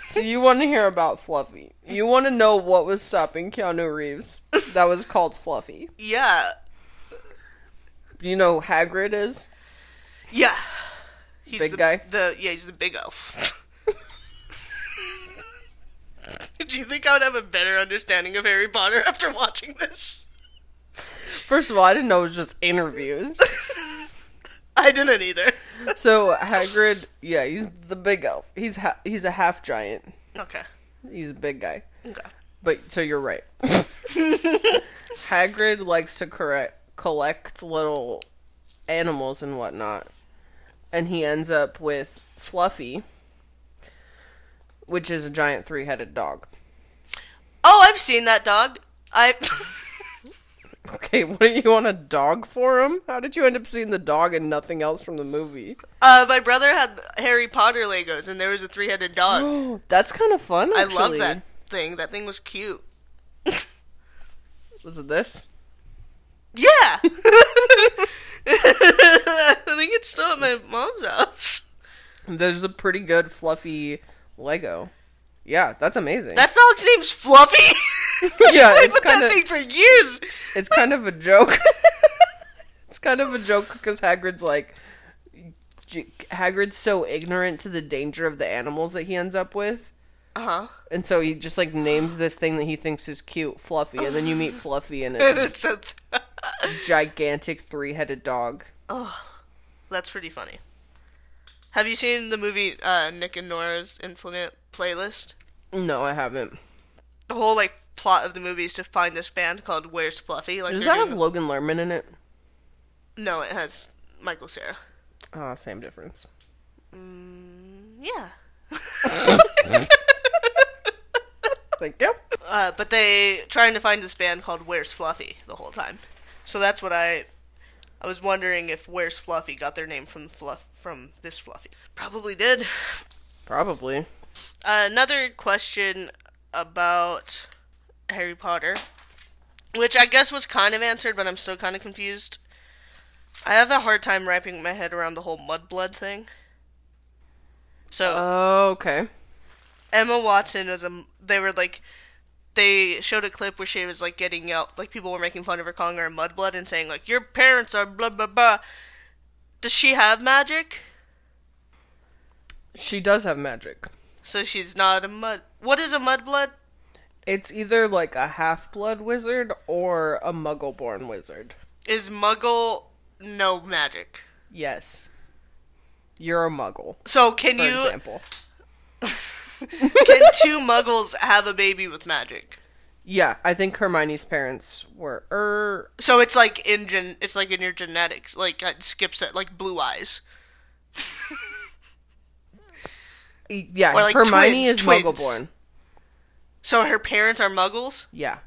so you want to hear about Fluffy. You want to know what was stopping Keanu Reeves that was called Fluffy. Yeah. You know who Hagrid is? Yeah. He's Big the, guy? The yeah, he's the big elf. [laughs] Do you think I would have a better understanding of Harry Potter after watching this? First of all, I didn't know it was just interviews. [laughs] I didn't either. [laughs] so Hagrid, yeah, he's the big elf. He's ha- he's a half giant. Okay. He's a big guy. Okay. But so you're right. Hagrid likes to correct, collect little animals and whatnot, and he ends up with Fluffy, which is a giant three-headed dog. Oh, I've seen that dog. I [laughs] Okay, what do you want a dog for him? How did you end up seeing the dog and nothing else from the movie? uh my brother had Harry Potter Legos and there was a three-headed dog. [gasps] That's kind of fun. I love that thing. That thing was cute. Was it this? Yeah. [laughs] [laughs] I think it's still at my mom's house. There's a pretty good fluffy Lego. Yeah, that's amazing. That dog's name's Fluffy. [laughs] Yeah, I it's that kinda- thing for years. it's kind of a joke. [laughs] it's kind of a joke because Hagrid's like, Hagrid's so ignorant to the danger of the animals that he ends up with, Uh huh. and so he just like names this thing that he thinks is cute, Fluffy, and then you meet Fluffy, and [laughs] And it's it's a a gigantic three-headed dog. Oh, that's pretty funny. Have you seen the movie uh, Nick and Nora's Infinite Playlist? No, I haven't. The whole like plot of the movie is to find this band called Where's Fluffy. Like Does that have Logan Lerman in it? no, it has Michael Cera. Ah, same difference. Yeah. [laughs] Thank you. Uh, but they trying to find this band called Where's Fluffy the whole time. So that's what I I was wondering if Where's Fluffy got their name from fluff from this Fluffy. Probably did. Probably. Uh, another question about Harry Potter, which I guess was kind of answered, but I'm still kind of confused. I have a hard time wrapping my head around the whole mudblood thing. So Oh, okay. Emma Watson was a. They were like, they showed a clip where she was like getting out, like people were making fun of her, calling her a mudblood, and saying like your parents are blah blah blah. Does she have magic? She does have magic. So she's not a mud. What is a mudblood? It's either like a half blood wizard or a muggle born wizard. Is Muggle no magic? Yes. You're a muggle, So can for you example. [laughs] can two Muggles have a baby with magic? Yeah, I think Hermione's parents were er So it's like in gen, it's like in your genetics, like it skips it, like blue eyes. [laughs] yeah, Or, like, Hermione twins, is twins. muggle born. So her parents are Muggles, Yeah.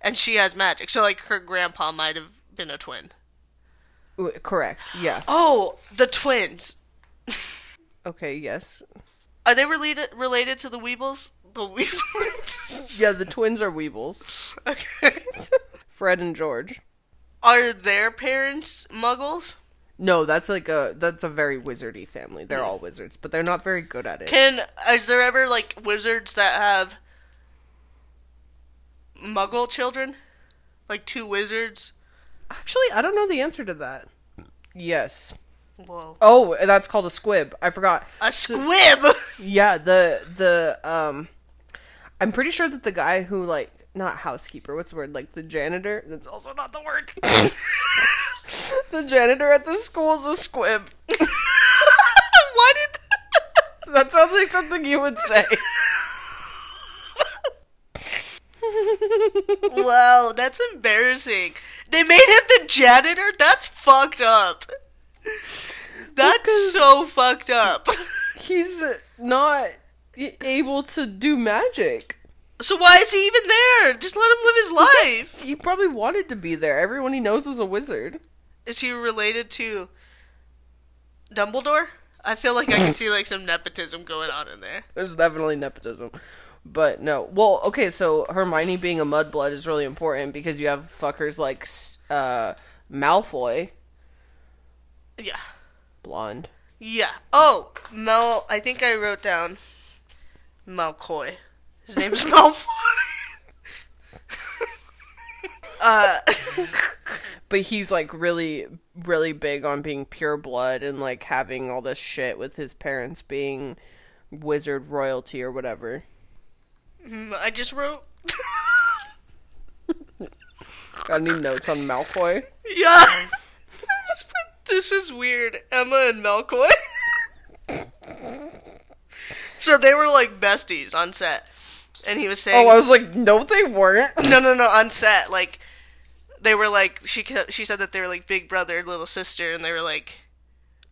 and she has magic. So like her grandpa might have been a twin. Correct. Yeah. Oh, the twins. [laughs] Okay, yes. Are they related related to the Weebles? The Weebles. Yeah, the twins are Weebles. okay. [laughs] Fred and George. Are their parents Muggles? No, that's like a that's a very wizardy family. They're all wizards, but they're not very good at it. Can is there ever like wizards that have Muggle children, like two wizards. Actually, I don't know the answer to that. Yes. Whoa, Oh, that's called a squib. I forgot. a squib. [laughs] Yeah, the the um I'm pretty sure that the guy who like not housekeeper, what's the word? Like the janitor? That's also not the word. [laughs] the janitor at the school's a squib. [laughs] Why did? [laughs] That sounds like something you would say. wow, that's embarrassing. They made him the janitor. That's fucked up. That's so fucked up. He's not able to do magic. So why is he even there? Just let him live his life. He probably wanted to be there. Everyone he knows is a wizard. Is he related to Dumbledore? I feel like I can see like some nepotism going on in there. There's definitely nepotism. But no. Well, okay, so Hermione being a mudblood is really important because you have fuckers like uh, Malfoy, Yeah. blonde. Yeah. Oh, Mel. I think I wrote down Malcoy. His name is [laughs] Malfoy. [laughs] uh, [laughs] But he's like really, really big on being pure blood and like having all this shit with his parents being wizard royalty or whatever. mm, I just wrote. Got any notes on Malfoy? Yeah. I just put, this is weird. Emma and Malcoy. [laughs] so they were like besties on set, and he was saying. Oh, I was like, no, they weren't. no, no, no, [laughs] on set, like they were like she she said that they were like big brother, and little sister, and they were like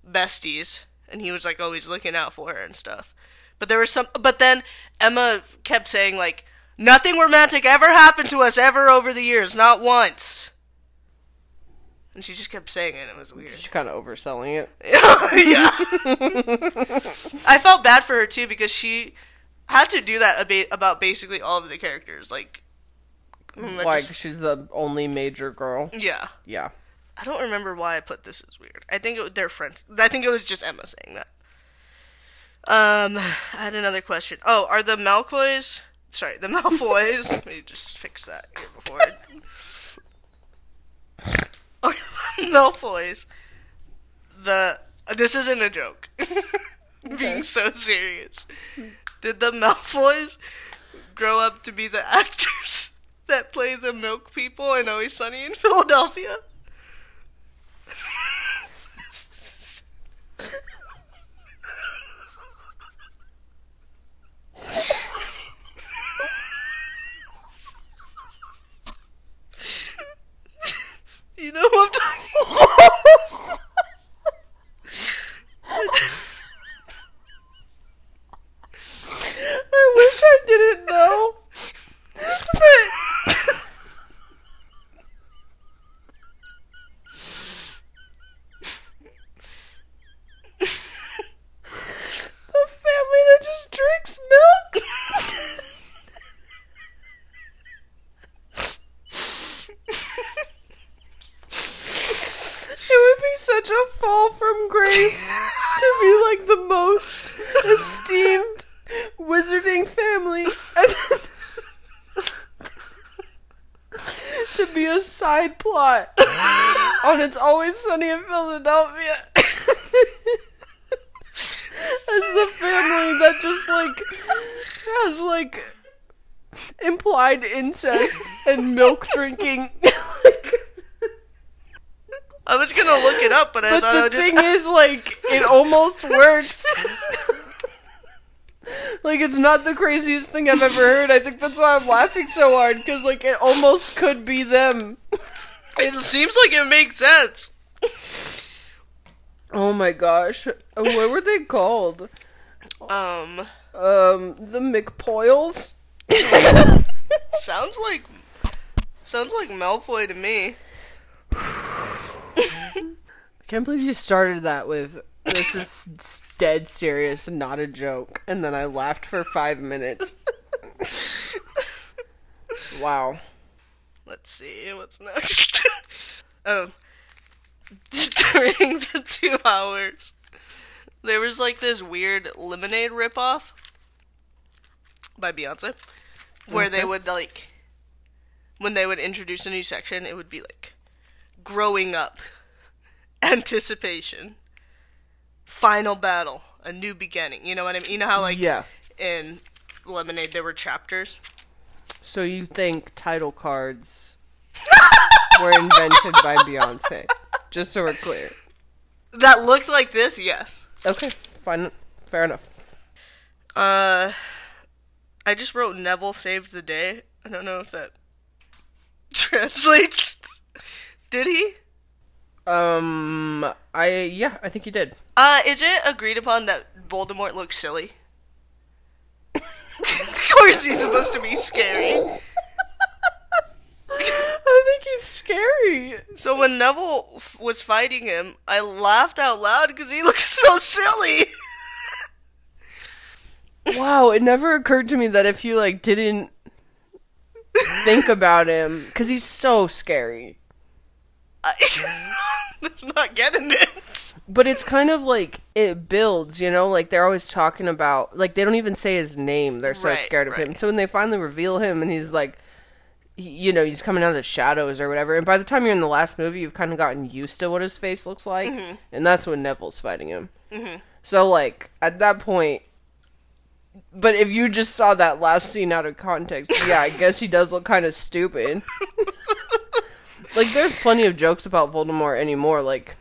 besties, and he was like always looking out for her and stuff. But there was some, but then Emma kept saying like nothing romantic ever happened to us ever over the years, not once. And she just kept saying it. It was weird. She's kind of overselling it. [laughs] yeah. [laughs] I felt bad for her too because she had to do that about, about basically all of the characters. Like, Why? just- 'Cause she's the only major girl. yeah. Yeah. I don't remember why I put this as weird. I think it, they're French. I think it was just Emma saying that. Um, I had another question. Oh, are the Malfoys? Sorry, the [laughs] Malfoys. Let me just fix that here before. I... Are the Malfoys? The this isn't a joke. [laughs] Being so serious. Did the Malfoys grow up to be the [laughs] actors that play the Milk People in Always Sunny in Philadelphia? [laughs] You know what I'm talking [laughs] about? I wish I didn't know. But the family that just drinks milk. It would be such a fall from grace to be like the most esteemed wizarding family and then to be a side plot on It's Always Sunny in Philadelphia [laughs] as the family that just like has like implied incest and milk drinking. [laughs] I was gonna look it up, but I But thought I the would just. thing is, like, it almost works. [laughs] like, it's not the craziest thing I've ever heard. I think that's why I'm laughing so hard, because, like, it almost could be them. It seems like it makes sense. Oh my gosh. What were they called? Um, Um, the McPoyles? [laughs] sounds like sounds like Malfoy to me. I can't believe you started that with, this is s- dead serious, not a joke. And then I laughed for five minutes. [laughs] wow. Let's see what's next. [laughs] oh, [laughs] during the two hours, there was like this weird lemonade ripoff by Beyonce, where they would like when they would introduce a new section, it would be like growing up, anticipation, final battle, a new beginning. You know what I mean? You know how like Yeah. in Lemonade there were chapters. So you think title cards were invented by Beyonce? Just so we're clear. That looked like this, yes. Okay, fine, fair enough. Uh, I just wrote Neville saved the day. I don't know if that [laughs] translates. Did he? Um, I yeah, I think he did. Uh, is it agreed upon that Voldemort looks silly? [laughs] of course he's supposed to be scary. I think he's scary. So when Neville f- was fighting him, I laughed out loud because he [laughs] looks so silly. Wow, it never occurred to me that if you like didn't think about him, because he's so scary. [laughs] I'm not getting it. But it's kind of like it builds, you know. Like they're always talking about, like they don't even say his name. They're so Right, scared of him. right. So when they finally reveal him, and he's like, he- you know, he's coming out of the shadows or whatever. And by the time you're in the last movie, you've kind of gotten used to what his face looks like, Mm-hmm. and that's when Neville's fighting him. So like at that point. But if you just saw that last scene out of context, yeah, I guess he does look kind of stupid. [laughs] like, there's plenty of jokes about Voldemort anymore. Like,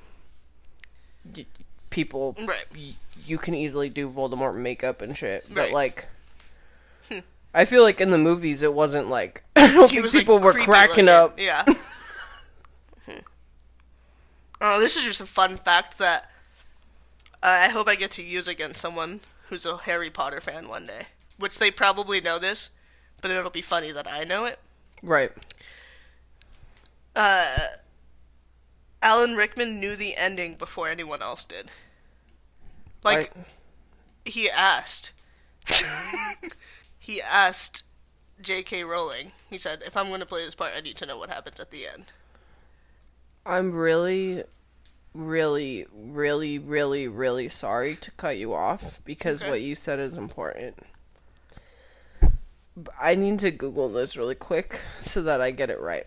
people, Right. y- you can easily do Voldemort makeup and shit. But Right. Like, I feel like in the movies it wasn't like [laughs] I don't He think was, like, people were cracking looking. up. Yeah. Hmm. [laughs] Oh, this is just a fun fact that uh, I hope I get to use against someone who's a Harry Potter fan one day. Which they probably know this, but it'll be funny that I know it. Right. Uh, Alan Rickman knew the ending before anyone else did. Like I- he asked. [laughs] he asked J.K. Rowling. He said, "If I'm going to play this part, I need to know what happens at the end." I'm really, really, really, really, really sorry to cut you off because Okay. what you said is important. I need to Google this really quick so that I get it right.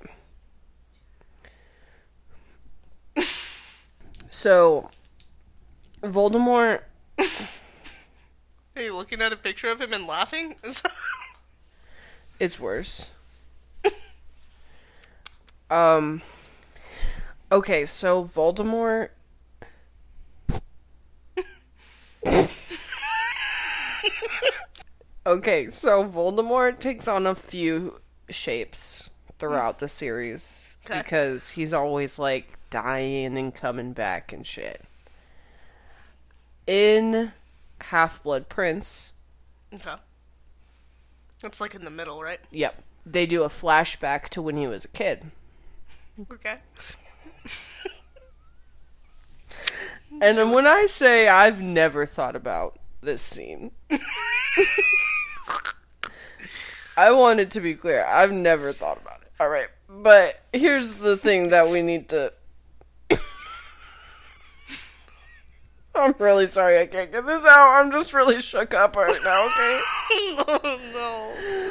[laughs] so, Voldemort. Are you looking at a picture of him and laughing? [laughs] It's worse. [laughs] um. Okay, so Voldemort. [laughs] okay, so Voldemort takes on a few shapes throughout the series Okay. because he's always like dying and coming back and shit. In Half Blood Prince, okay. That's like in the middle, right? Yep. They do a flashback to when he was a kid. Okay. [laughs] And then when I say I've never thought about this scene, [laughs] I want it to be clear. I've never thought about it. All right. But here's the thing that we need to. I'm really sorry I can't get this out. I'm just really shook up right now, okay? oh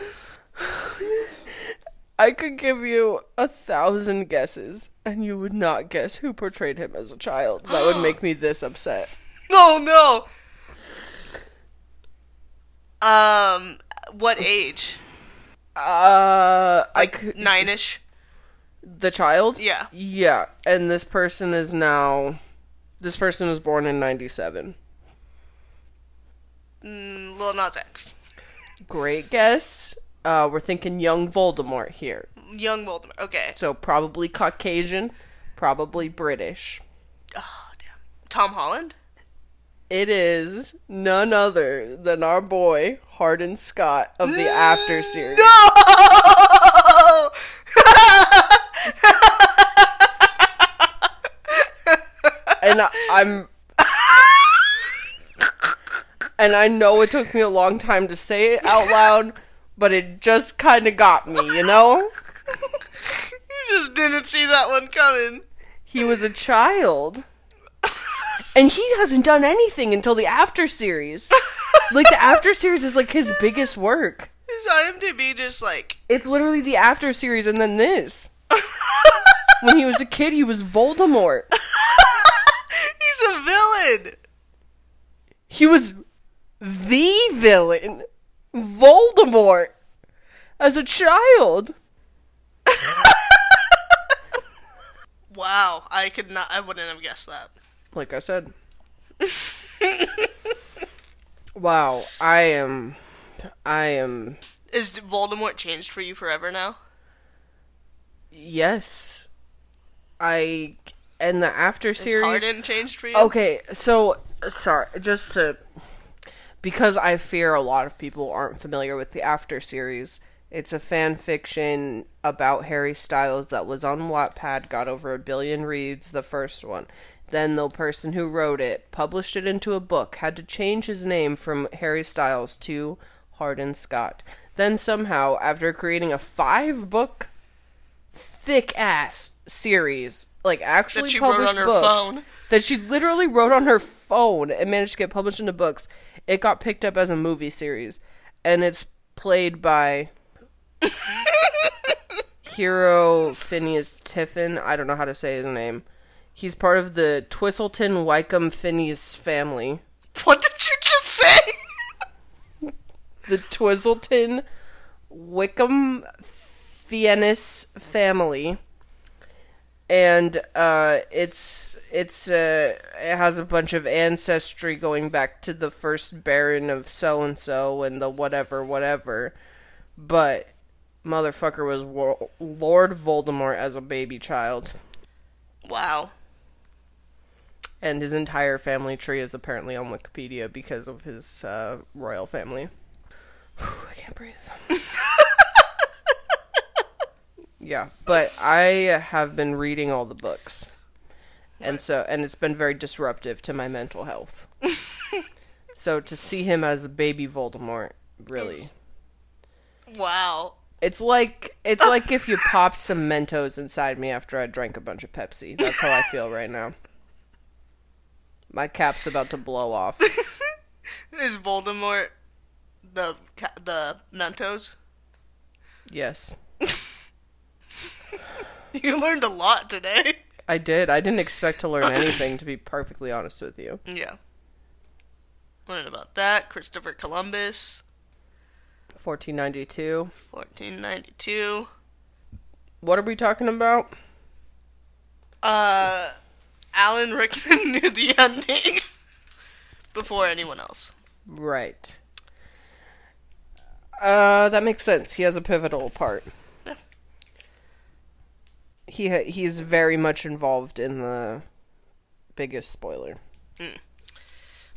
[laughs] no. [sighs] I could give you a thousand guesses, and you would not guess who portrayed him as a child. That would make me this upset. no! [gasps] No no. Um, what age? Uh, I could, nine-ish. the child. Yeah. Yeah, and this person is now. This person was born in '97. Mm, Lil Nas X. Great guess. Uh, we're thinking young Voldemort here, Young Voldemort. Okay. so probably Caucasian, probably British. Oh damn. Tom Holland. It is none other than our boy Hardin Scott of the After [gasps] series. No. [laughs] and I, I'm and I know it took me a long time to say it out loud, but it just kind of got me, you know? you just didn't see that one coming. He was a child. And he hasn't done anything until the after series. Like the after series is like his biggest work. is IMDb just like It's literally the after series and then this. when he was a kid, he was Voldemort. Villain? He was the villain. Voldemort. As a child. [laughs] Wow, I could not. I wouldn't have guessed that. Like I said. wow, I am. I am. Is Voldemort changed for you forever now? Yes. I. And the after series. Hardin changed for you? Okay, so sorry, just to because I fear a lot of people aren't familiar with the After series. It's a fan fiction about Harry Styles that was on Wattpad, got over a billion reads, the first one. Then the person who wrote it published it into a book, had to change his name from Harry Styles to Hardin Scott. Then somehow, after creating a five book thick ass series, like actually published on her books phone. that she literally wrote on her phone and managed to get published into books. It got picked up as a movie series, and it's played by Hero Phineas Tiffin. I don't know how to say his name. He's part of the Twistleton Wycombe Phineas family. What did you just say? The Twizzleton Wickham Fiennes family. And uh, it's it's uh, it has a bunch of ancestry going back to the first Baron of so and so and the whatever whatever, but motherfucker was Wo- Lord Voldemort as a baby child, wow. and his entire family tree is apparently on Wikipedia because of his uh, royal family. [sighs] I can't breathe. [laughs] yeah, but I have been reading all the books. And so and it's been very disruptive to my mental health. [laughs] so to see him as a baby Voldemort really Wow. it's like it's like if you popped some Mentos inside me after I drank a bunch of Pepsi. That's how I feel right now. My cap's about to blow off. [laughs] Is Voldemort the the Mentos? Yes. [laughs] You learned a lot today. I did. I didn't expect to learn [laughs] anything to be perfectly honest with you. Yeah. Learned about that. Christopher Columbus, 1492. 1492. What are we talking about? Uh, Alan Rickman [laughs] knew the ending before anyone else. Right. Uh, that makes sense. He has a pivotal part. He ha- he's very much involved in the biggest spoiler.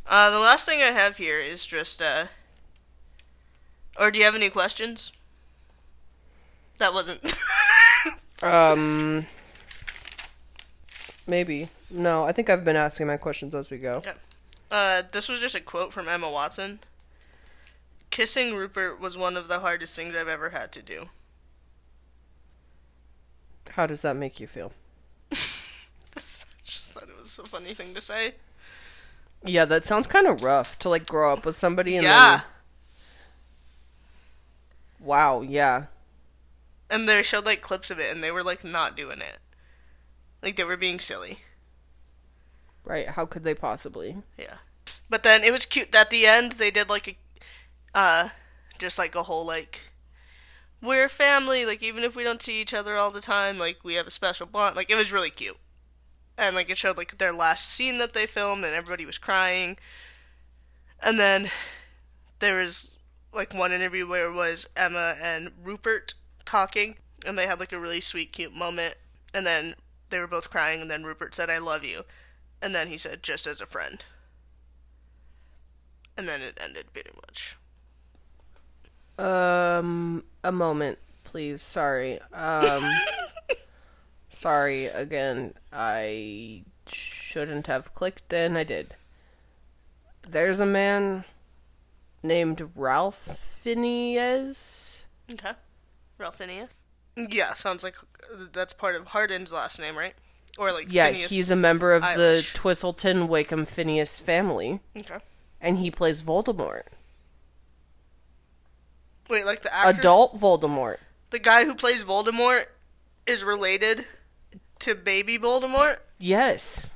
Uh, the last thing I have here is just, uh, or do you have any questions? That wasn't. [laughs] Um, maybe. No, I think I've been asking my questions as we go. Yeah. Uh, this was just a quote from Emma Watson. Kissing Rupert was one of the hardest things I've ever had to do. How does that make you feel? [laughs] Just thought it was a funny thing to say. Yeah, that sounds kind of rough to like grow up with somebody and yeah. then. Wow. Yeah. And they showed like clips of it, and they were like not doing it. Like they were being silly. Right. How could they possibly? Yeah. But then it was cute. At the end, they did like a, uh, just like a whole like, we're family. Like even if we don't see each other all the time, like we have a special bond. Like it was really cute. And like it showed like their last scene that they filmed, and everybody was crying. And then there was like one interview where it was Emma and Rupert talking, and they had like a really sweet, cute moment. And then they were both crying, and then Rupert said, "I love you," and then he said, "Just as a friend." And then it ended pretty much. Um, a moment, please. Sorry. Um, [laughs] sorry again. I shouldn't have clicked, and I did. There's a man named Ralph Phineas. Okay. Ralph Phineas. Yeah, sounds like that's part of Hardin's last name, right? Or like Yeah, Phineas. he's a member of Eilish. the Twistleton Wakeham Phineas family, okay. and he plays Voldemort. Wait, like the actor, Adult Voldemort. the guy who plays Voldemort is related to baby Voldemort. Yes.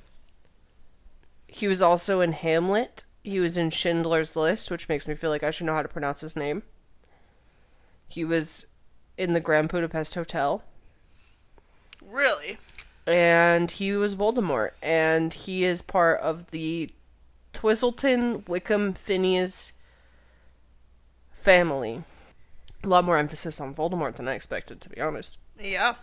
He was also in Hamlet. He was in Schindler's List, which makes me feel like I should know how to pronounce his name. He was in the Grand Budapest Hotel. Really? And he was Voldemort. And he is part of the Twizzleton Wickham Phineas family. A lot more emphasis on Voldemort than I expected, to be honest. Yeah.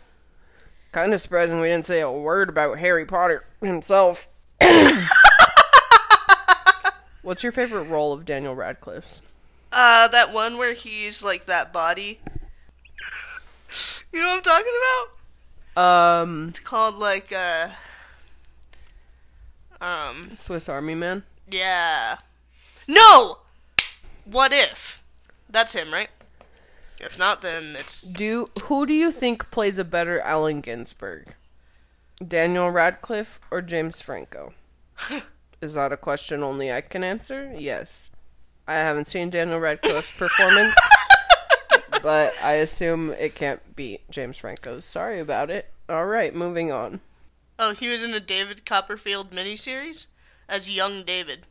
Kind of surprising we didn't say a word about Harry Potter himself. [laughs] What's your favorite role of Daniel Radcliffe's? Uh, that one where he's like that body. you know what I'm talking about? Um, It's called like uh um Swiss Army Man. yeah. No. What if? That's him, right? If not, then it's Do who do you think plays a better Allen Ginsberg? Daniel Radcliffe or James Franco? [laughs] Is that a question only I can answer? Yes. I haven't seen Daniel Radcliffe's performance, [laughs] but I assume it can't beat James Franco's. Sorry about it. All right, moving on. oh, he was in a David Copperfield miniseries as young David.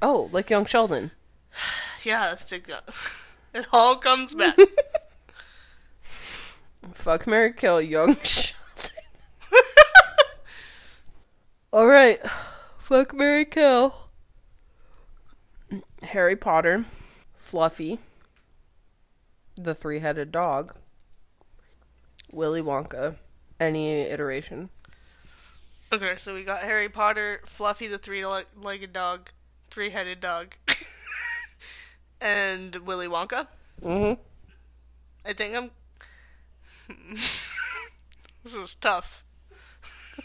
Oh, like Young Sheldon. [sighs] Yeah, that's it. [laughs] It all comes back. [laughs] Fuck Mary Kill Young [laughs] Sheldon. [laughs] Alright. Fuck Mary Kill. Harry Potter. Fluffy. The three headed dog. Willy Wonka. Any iteration. okay, so we got Harry Potter, Fluffy the three-legged dog, three-headed dog, and Willy Wonka. Mm-hmm. I think I'm. [laughs] this is tough. [laughs]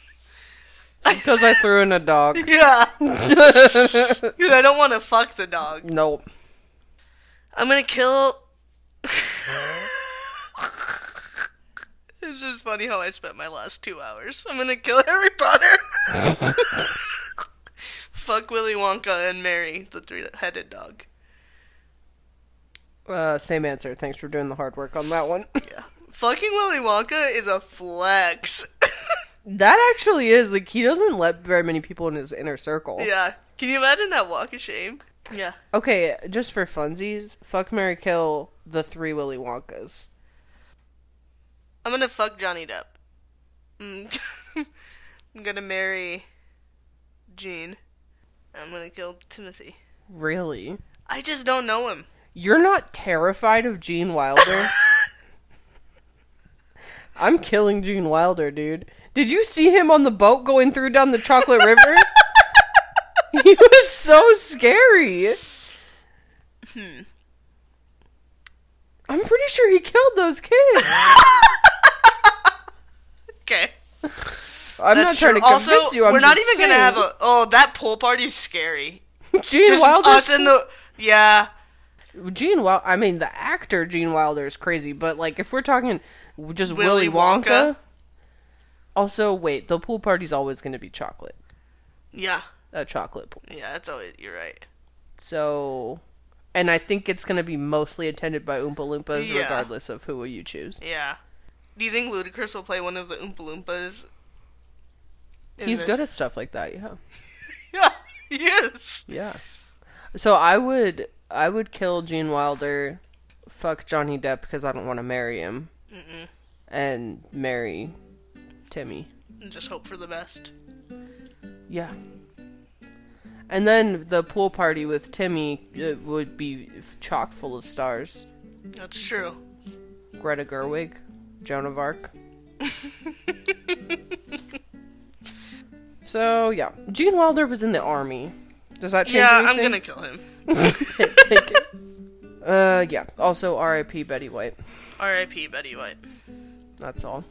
Because I threw in a dog. [laughs] Yeah. Dude, I don't want to fuck the dog. Nope. I'm gonna kill. it's just funny how I spent my last two hours. I'm gonna kill Harry Potter. Fuck Willy Wonka and Mary, the three-headed dog. Uh, same answer. Thanks for doing the hard work on that one. [laughs] Yeah. Fucking Willy Wonka is a flex. [laughs] that actually is. Like, he doesn't let very many people in his inner circle. yeah. Can you imagine that walk of shame? Yeah. Okay, just for funsies, fuck Mary Kill the three Willy Wonkas. I'm gonna fuck Johnny Depp. Mm. [laughs] I'm gonna marry Gene. I'm gonna kill Timothy. Really? I just don't know him. You're not terrified of Gene Wilder? [laughs] I'm killing Gene Wilder, dude. Did you see him on the boat going through down the Chocolate River? [laughs] he was so scary. Hmm. I'm pretty sure he killed those kids. [laughs] Okay. I'm That's not trying true. to convince also, you. I'm we're not even gonna have a. Oh, that pool party's scary. Gene Just Wilder. us in the. Yeah. Gene Wilder. I mean, the actor Gene Wilder is crazy, but like if we're talking just Willy Willy Wonka. Wonka. Also, wait, the pool party's always going to be chocolate. Yeah. A chocolate pool. Yeah. That's always. You're right. So, and I think it's going to be mostly attended by Oompa Loompas, Yeah. regardless of who you choose. Yeah. Do you think Ludacris will play one of the Oompa Loompas? He's the- good at stuff like that. Yeah, Yeah. He is. yeah. So I would, I would kill Gene Wilder, fuck Johnny Depp because I don't want to marry him, and marry Timmy. And just hope for the best. Yeah. And then the pool party with Timmy uh, would be chock full of stars. That's true. Greta Gerwig, Joan of Arc. [laughs] so yeah, Gene Wilder was in the army. Does that change Yeah, I'm gonna kill him. [laughs] Uh, yeah. Also, R.I.P. Betty White. R.I.P. Betty White. That's all.